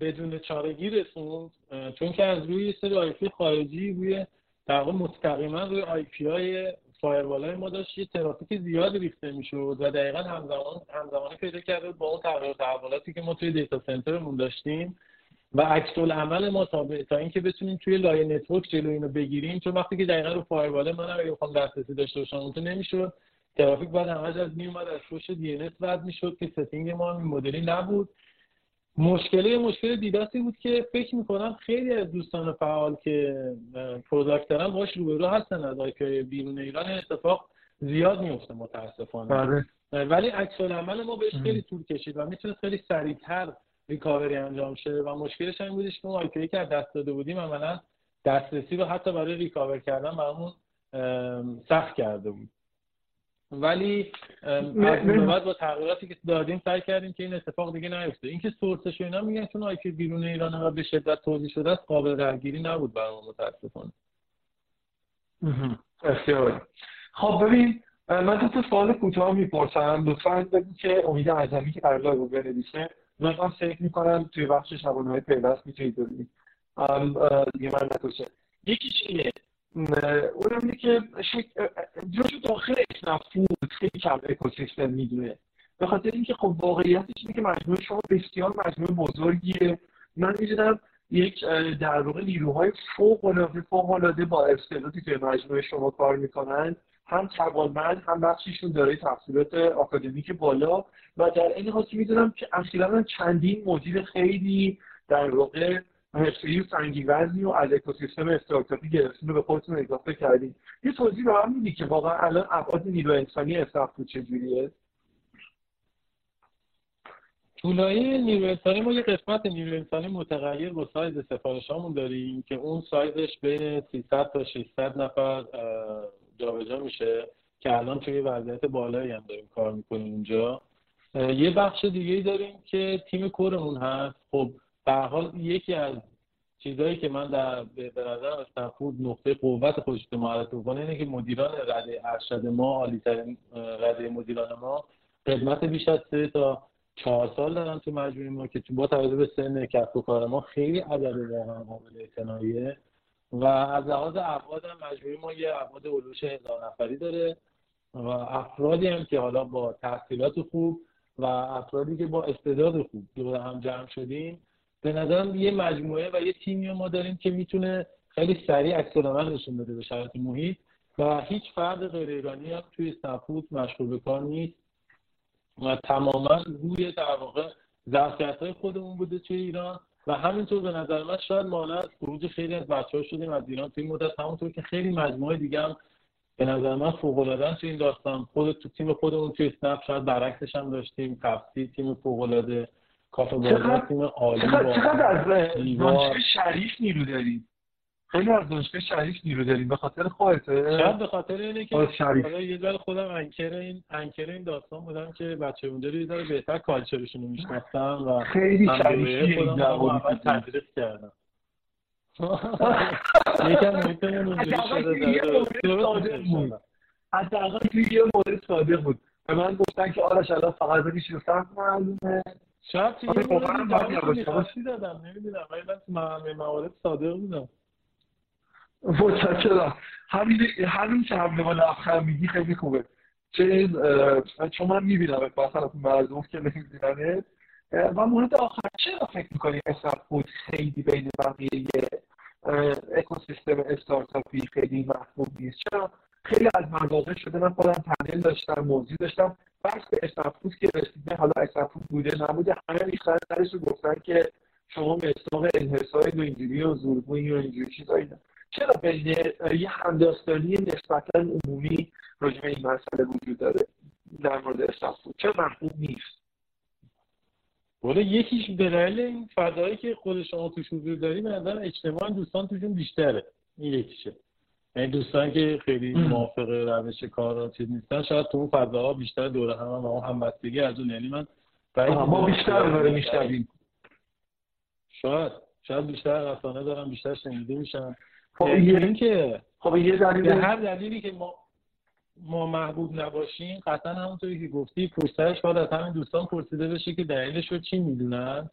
بیچارگی رسوند چون که از روی سری IP خارجی روی در واقع مستقیما روی IP های firewall ما داشت یه ترافیک زیادی ریخته می‌شد و دقیقا همزمان همزمانی پیدا کرده با اون تغییر تحولاتی که ما توی data center مون داشتیم. و عکس‌العمل ما تا, تا اینکه بتونیم توی لایه network جلو اینو بگیریم چون وقتی که دقیقا رو firewall من اگه بخوام دسترسی داشته باشم اون تو نمی‌شد. ترافیک بعد همش از میومد از پشت CDN رد می‌شد که setting ما این مدلی نبود. مشکلی مشکل DDoS ی بود که فکر می‌کنم خیلی از دوستان فعال که product دارن باش روبرو هستن از که بیرون ایران. اتفاق زیاد میفته متاسفانه. بله. ولی عکس‌العمل ما بهش خیلی طول کشید و می‌تونه خیلی سریعتر recovery انجام شه و مشکلش این بودش که اون IP که از دست داده بودیم عملا دسترسی رو حتی برای recover کردن برامون سخت کرده بود. ولی از بعد با تغییراتی که دادیم سعی کردیم که این اتفاق دیگه نیفته. اینکه سورسش و اینا میگن چون آیپی بیرون ایران و به شدت توضیح شده است قابل درگیری نبود برای ما متاسفانه. بسیار خب ببین من دو تا سوال کوتاه می‌پرسم. لطفا بگو که امید اعظمی که قرار بود بنویسه. من فکر می‌کنم توی بخش شبانه های پیوست می‌تونید ببینید. دیگه من نتوشه یکیش اینه اونم اینه که جاشو داخل اسنپفود خیلی کم اکوسیستم می‌دونه. به خاطر اینکه خب واقعیتش اینه که مجموعه شما بسیار مجموعه بزرگیه. من می‌دونم یک در واقع نیروهای فوق العاده فوق العاده با اصطلاحی که مجموعه شما کار می‌کنن هم توانمند هم بخشیشون داره تحصیلات آکادمیک بالا. و در این حال می‌دونم که اخیرا چندین مدیر خیلی در واقع حرفه‌ای و سنگی وزنی و از اکوسیستم استارتاپی گرفتین رو به خودتون اضافه کردین. یه توضیح به هم میدی که واقعا الان ابعاد نیرو انسانی استارتاپ چجوریه طولایی نیرو انسانی ما یه قسمت نیرو انسانی متغیر با سایز سفارشامون داریم که اون سایزش بین 300 تا 600 نفر جابجا میشه که الان توی وضعیت بالایی هم داریم کار می‌کنیم اونجا یه بخش دیگه داریم که تیم کورمون هست. خب به حال یکی از چیزهایی که من در به نظر استنفورد نقطه قوت خودش رو معرفی اینه که مدیران رده ارشد ما عالیترین رده مدیران ما خدمت بیش از سه تا چهار سال دارن تو مجموعه ما که با توجه به سن کسب و کار ما خیلی عدد واقعا قابل اعتناییه و از لحاظ ابعاد مجموعه ما یه ابعاد علوش هزار نفری داره و افرادی هم که حالا با تحصیلات خوب و افرادی که با استعداد خوب دور هم جمع شدیم به نظرم یه مجموعه و یه تیمی ما داریم که می‌تونه خیلی سریع عکس نشون بده به شرایط محیط و هیچ فرد غیر ایرانی هم توی سفود مشغول به کار نیست و تماما روی در واقع ظرفیت های خودمون بوده توی ایران و همینطور به نظر من شاید مانع خروج خیلی از بچه ها شدیم از ایران. توی مدت همونطور که خیلی مجموعه دیگه هم به نظر من فوق العاده توی این داستان خود تو تیم خودمون توی اسنپ شاید برعکسش هم داشتیم تفسیر تیم فوق العاده کافه بازار تیم عالی چقدر از دانشگاه شریف نیرو داریم؟ خیلی از دانشگاه شریف نیرو داریم به خاطر خودته؟ شاید به خطر اینه که یه ذره خودم انکر این انکر این داستان بودم که بچه اونجا رو یه بهتر کالچرشون رو میشناختم و خیلی شریفی خودم تدریس کردم. یکم محیطمون اونجوری شده حداقل توی یه مورد صادق بود. به من گفتن که آرش الان فقط بدی 63 معلومه. شاید مورد خاصی دادم. نمی‌دونم. ولی من تو موارد صادق بودم. متشکرم. همین همین که هم به آخر میگی خیلی خوبه. چه چون من می‌بینم مثلا مردم که نمیبیننه. و مورد آخر چرا فکر می‌کنی اسنپ فود خیلی بین بقیه اکوسیستم استارتاپی خیلی محبوب نیست؟ چرا خیلی از مواقع شده من خودم پنل داشتم موضوع داشتم. بحث به اسنپ که رسیده حالا اسنپ بوده نبوده همه ریختن سرش رو گفتن که شما مصداق انحصار و اینجوری و زورگویی و اینجوری چیزایی چرا بین یه همداستانی نسبتا عمومی راجع این مسئله وجود داره در مورد اسنپ چرا محبوب نیست؟ ولی یکیش دلیل این فضایی که خود شما توش حضور داری به نظر اجتماع دوستان توشون بیشتره. این یکیشه. یعنی دوستان که خیلی موافق روش کار را چیز نیستن شاید تو اون فضاها بیشتر دوره هم و اون همبستگی از اون یعنی من ما بیشتر داره میشنویم. شاید شاید بیشتر رسانه دارم بیشتر شنیده میشن. خب این که خب یه دلیل هر دلیلی که ما ما محبوب نباشیم قطعا همونطوری که گفتی پشترش باید از همین دوستان پرسیده بشه که دلیلش رو چی می‌دونن؟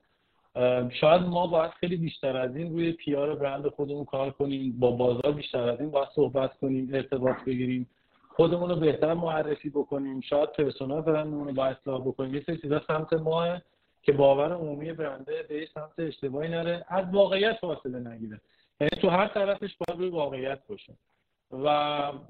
شاید ما باید خیلی بیشتر از این روی پیار برند خودمون کار کنیم با بازار بیشتر از این باید صحبت کنیم ارتباط بگیریم. خودمون رو بهتر معرفی بکنیم. شاید پرسونال برندمون رو باید اصلاح بکنیم. یه سری چیزا سمت ماه که باور عمومی برنده به سمت اشتباهی نره. از واقعیت فاصله نگیره. یعنی تو هر طرفش باید روی واقعیت باشه. و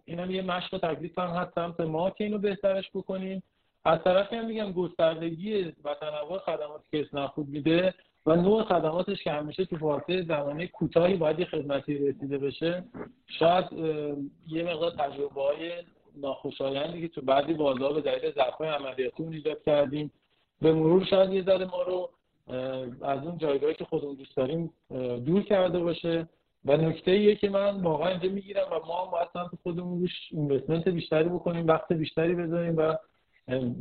این هم یه مشق و تکلیف هم هست سمت ما که اینو بهترش بکنیم. از طرفی هم میگم گستردگی و تنوع خدماتی که اسنپ میده و نوع خدماتش که همیشه تو فاصله زمانی کوتاهی باید یه خدمتی رسیده بشه. شاید یه مقدار تجربه های ناخوشایندی که تو بعضی بازار به دلیل ضعف‌های عملیاتی اون ایجاد کردیم. به مرور شاید یه ذره ما رو از اون جایگاهی که خودمون دوست داریم دور کرده باشه. و نکته ایه که من واقعا اینجا می‌گیرم و ما هم باید سمت خودمون روش اینوستمنت بیشتری بکنیم وقت بیشتری بذاریم و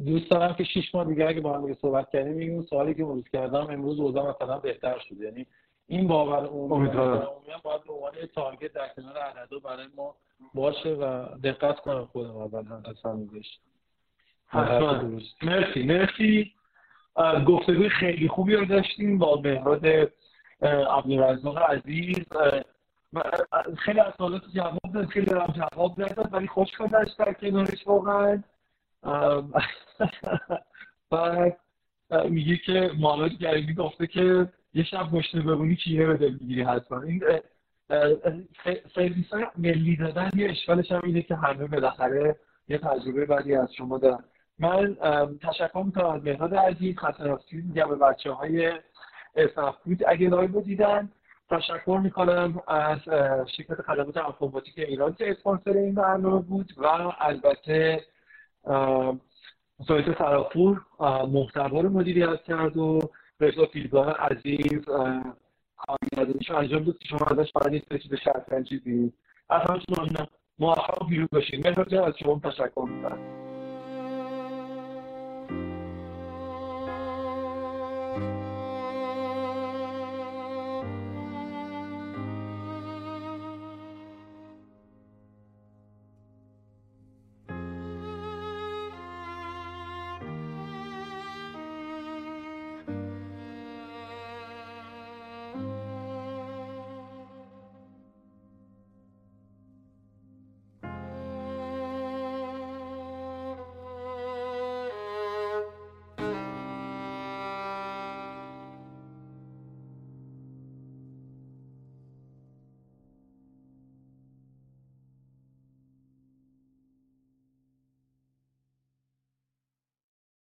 دوست دارم که شش ماه دیگه اگه با هم صحبت کردیم میگیم سوالی که امروز کردم امروز اوضاع مثلا بهتر شده. یعنی این باور عمومی باید به عنوان تارگت در کنار عددا برای ما باشه و دقت کنم خودم اول از همینش مرسی. مرسی. گفتگوی خیلی خوبی رو داشتیم با مهراد عبدالرزاق عزیز. خیلی از سوالات جواب داد خیلی هم جواب نداد ولی خوش داشت در کنارش واقعا. بعد میگه که مالات گریمی گفته که یه شب گشنه ببونی چیه بده می‌گیری حتما. این سرویس های ملی دادن یه اشکالش هم اینه که همه بالاخره یه تجربه بعدی از شما دارن. من تشکر می‌کنم از مهراد عزیز خطرافتی میگم به بچه های بود. اگه لایو دیدن تشکر می‌کنم از شرکت خدمات انفورماتیک ایران که اسپانسر این برنامه بود و البته سایت سراپور محتوا رو مدیریت کرد و رضا فیلگاه عزیز کارگردانیش انجام داد شما ازش فقط نیست به شرط چیزی از همچنان موفق و پیروز باشید مهران از شما تشکر می‌کنم.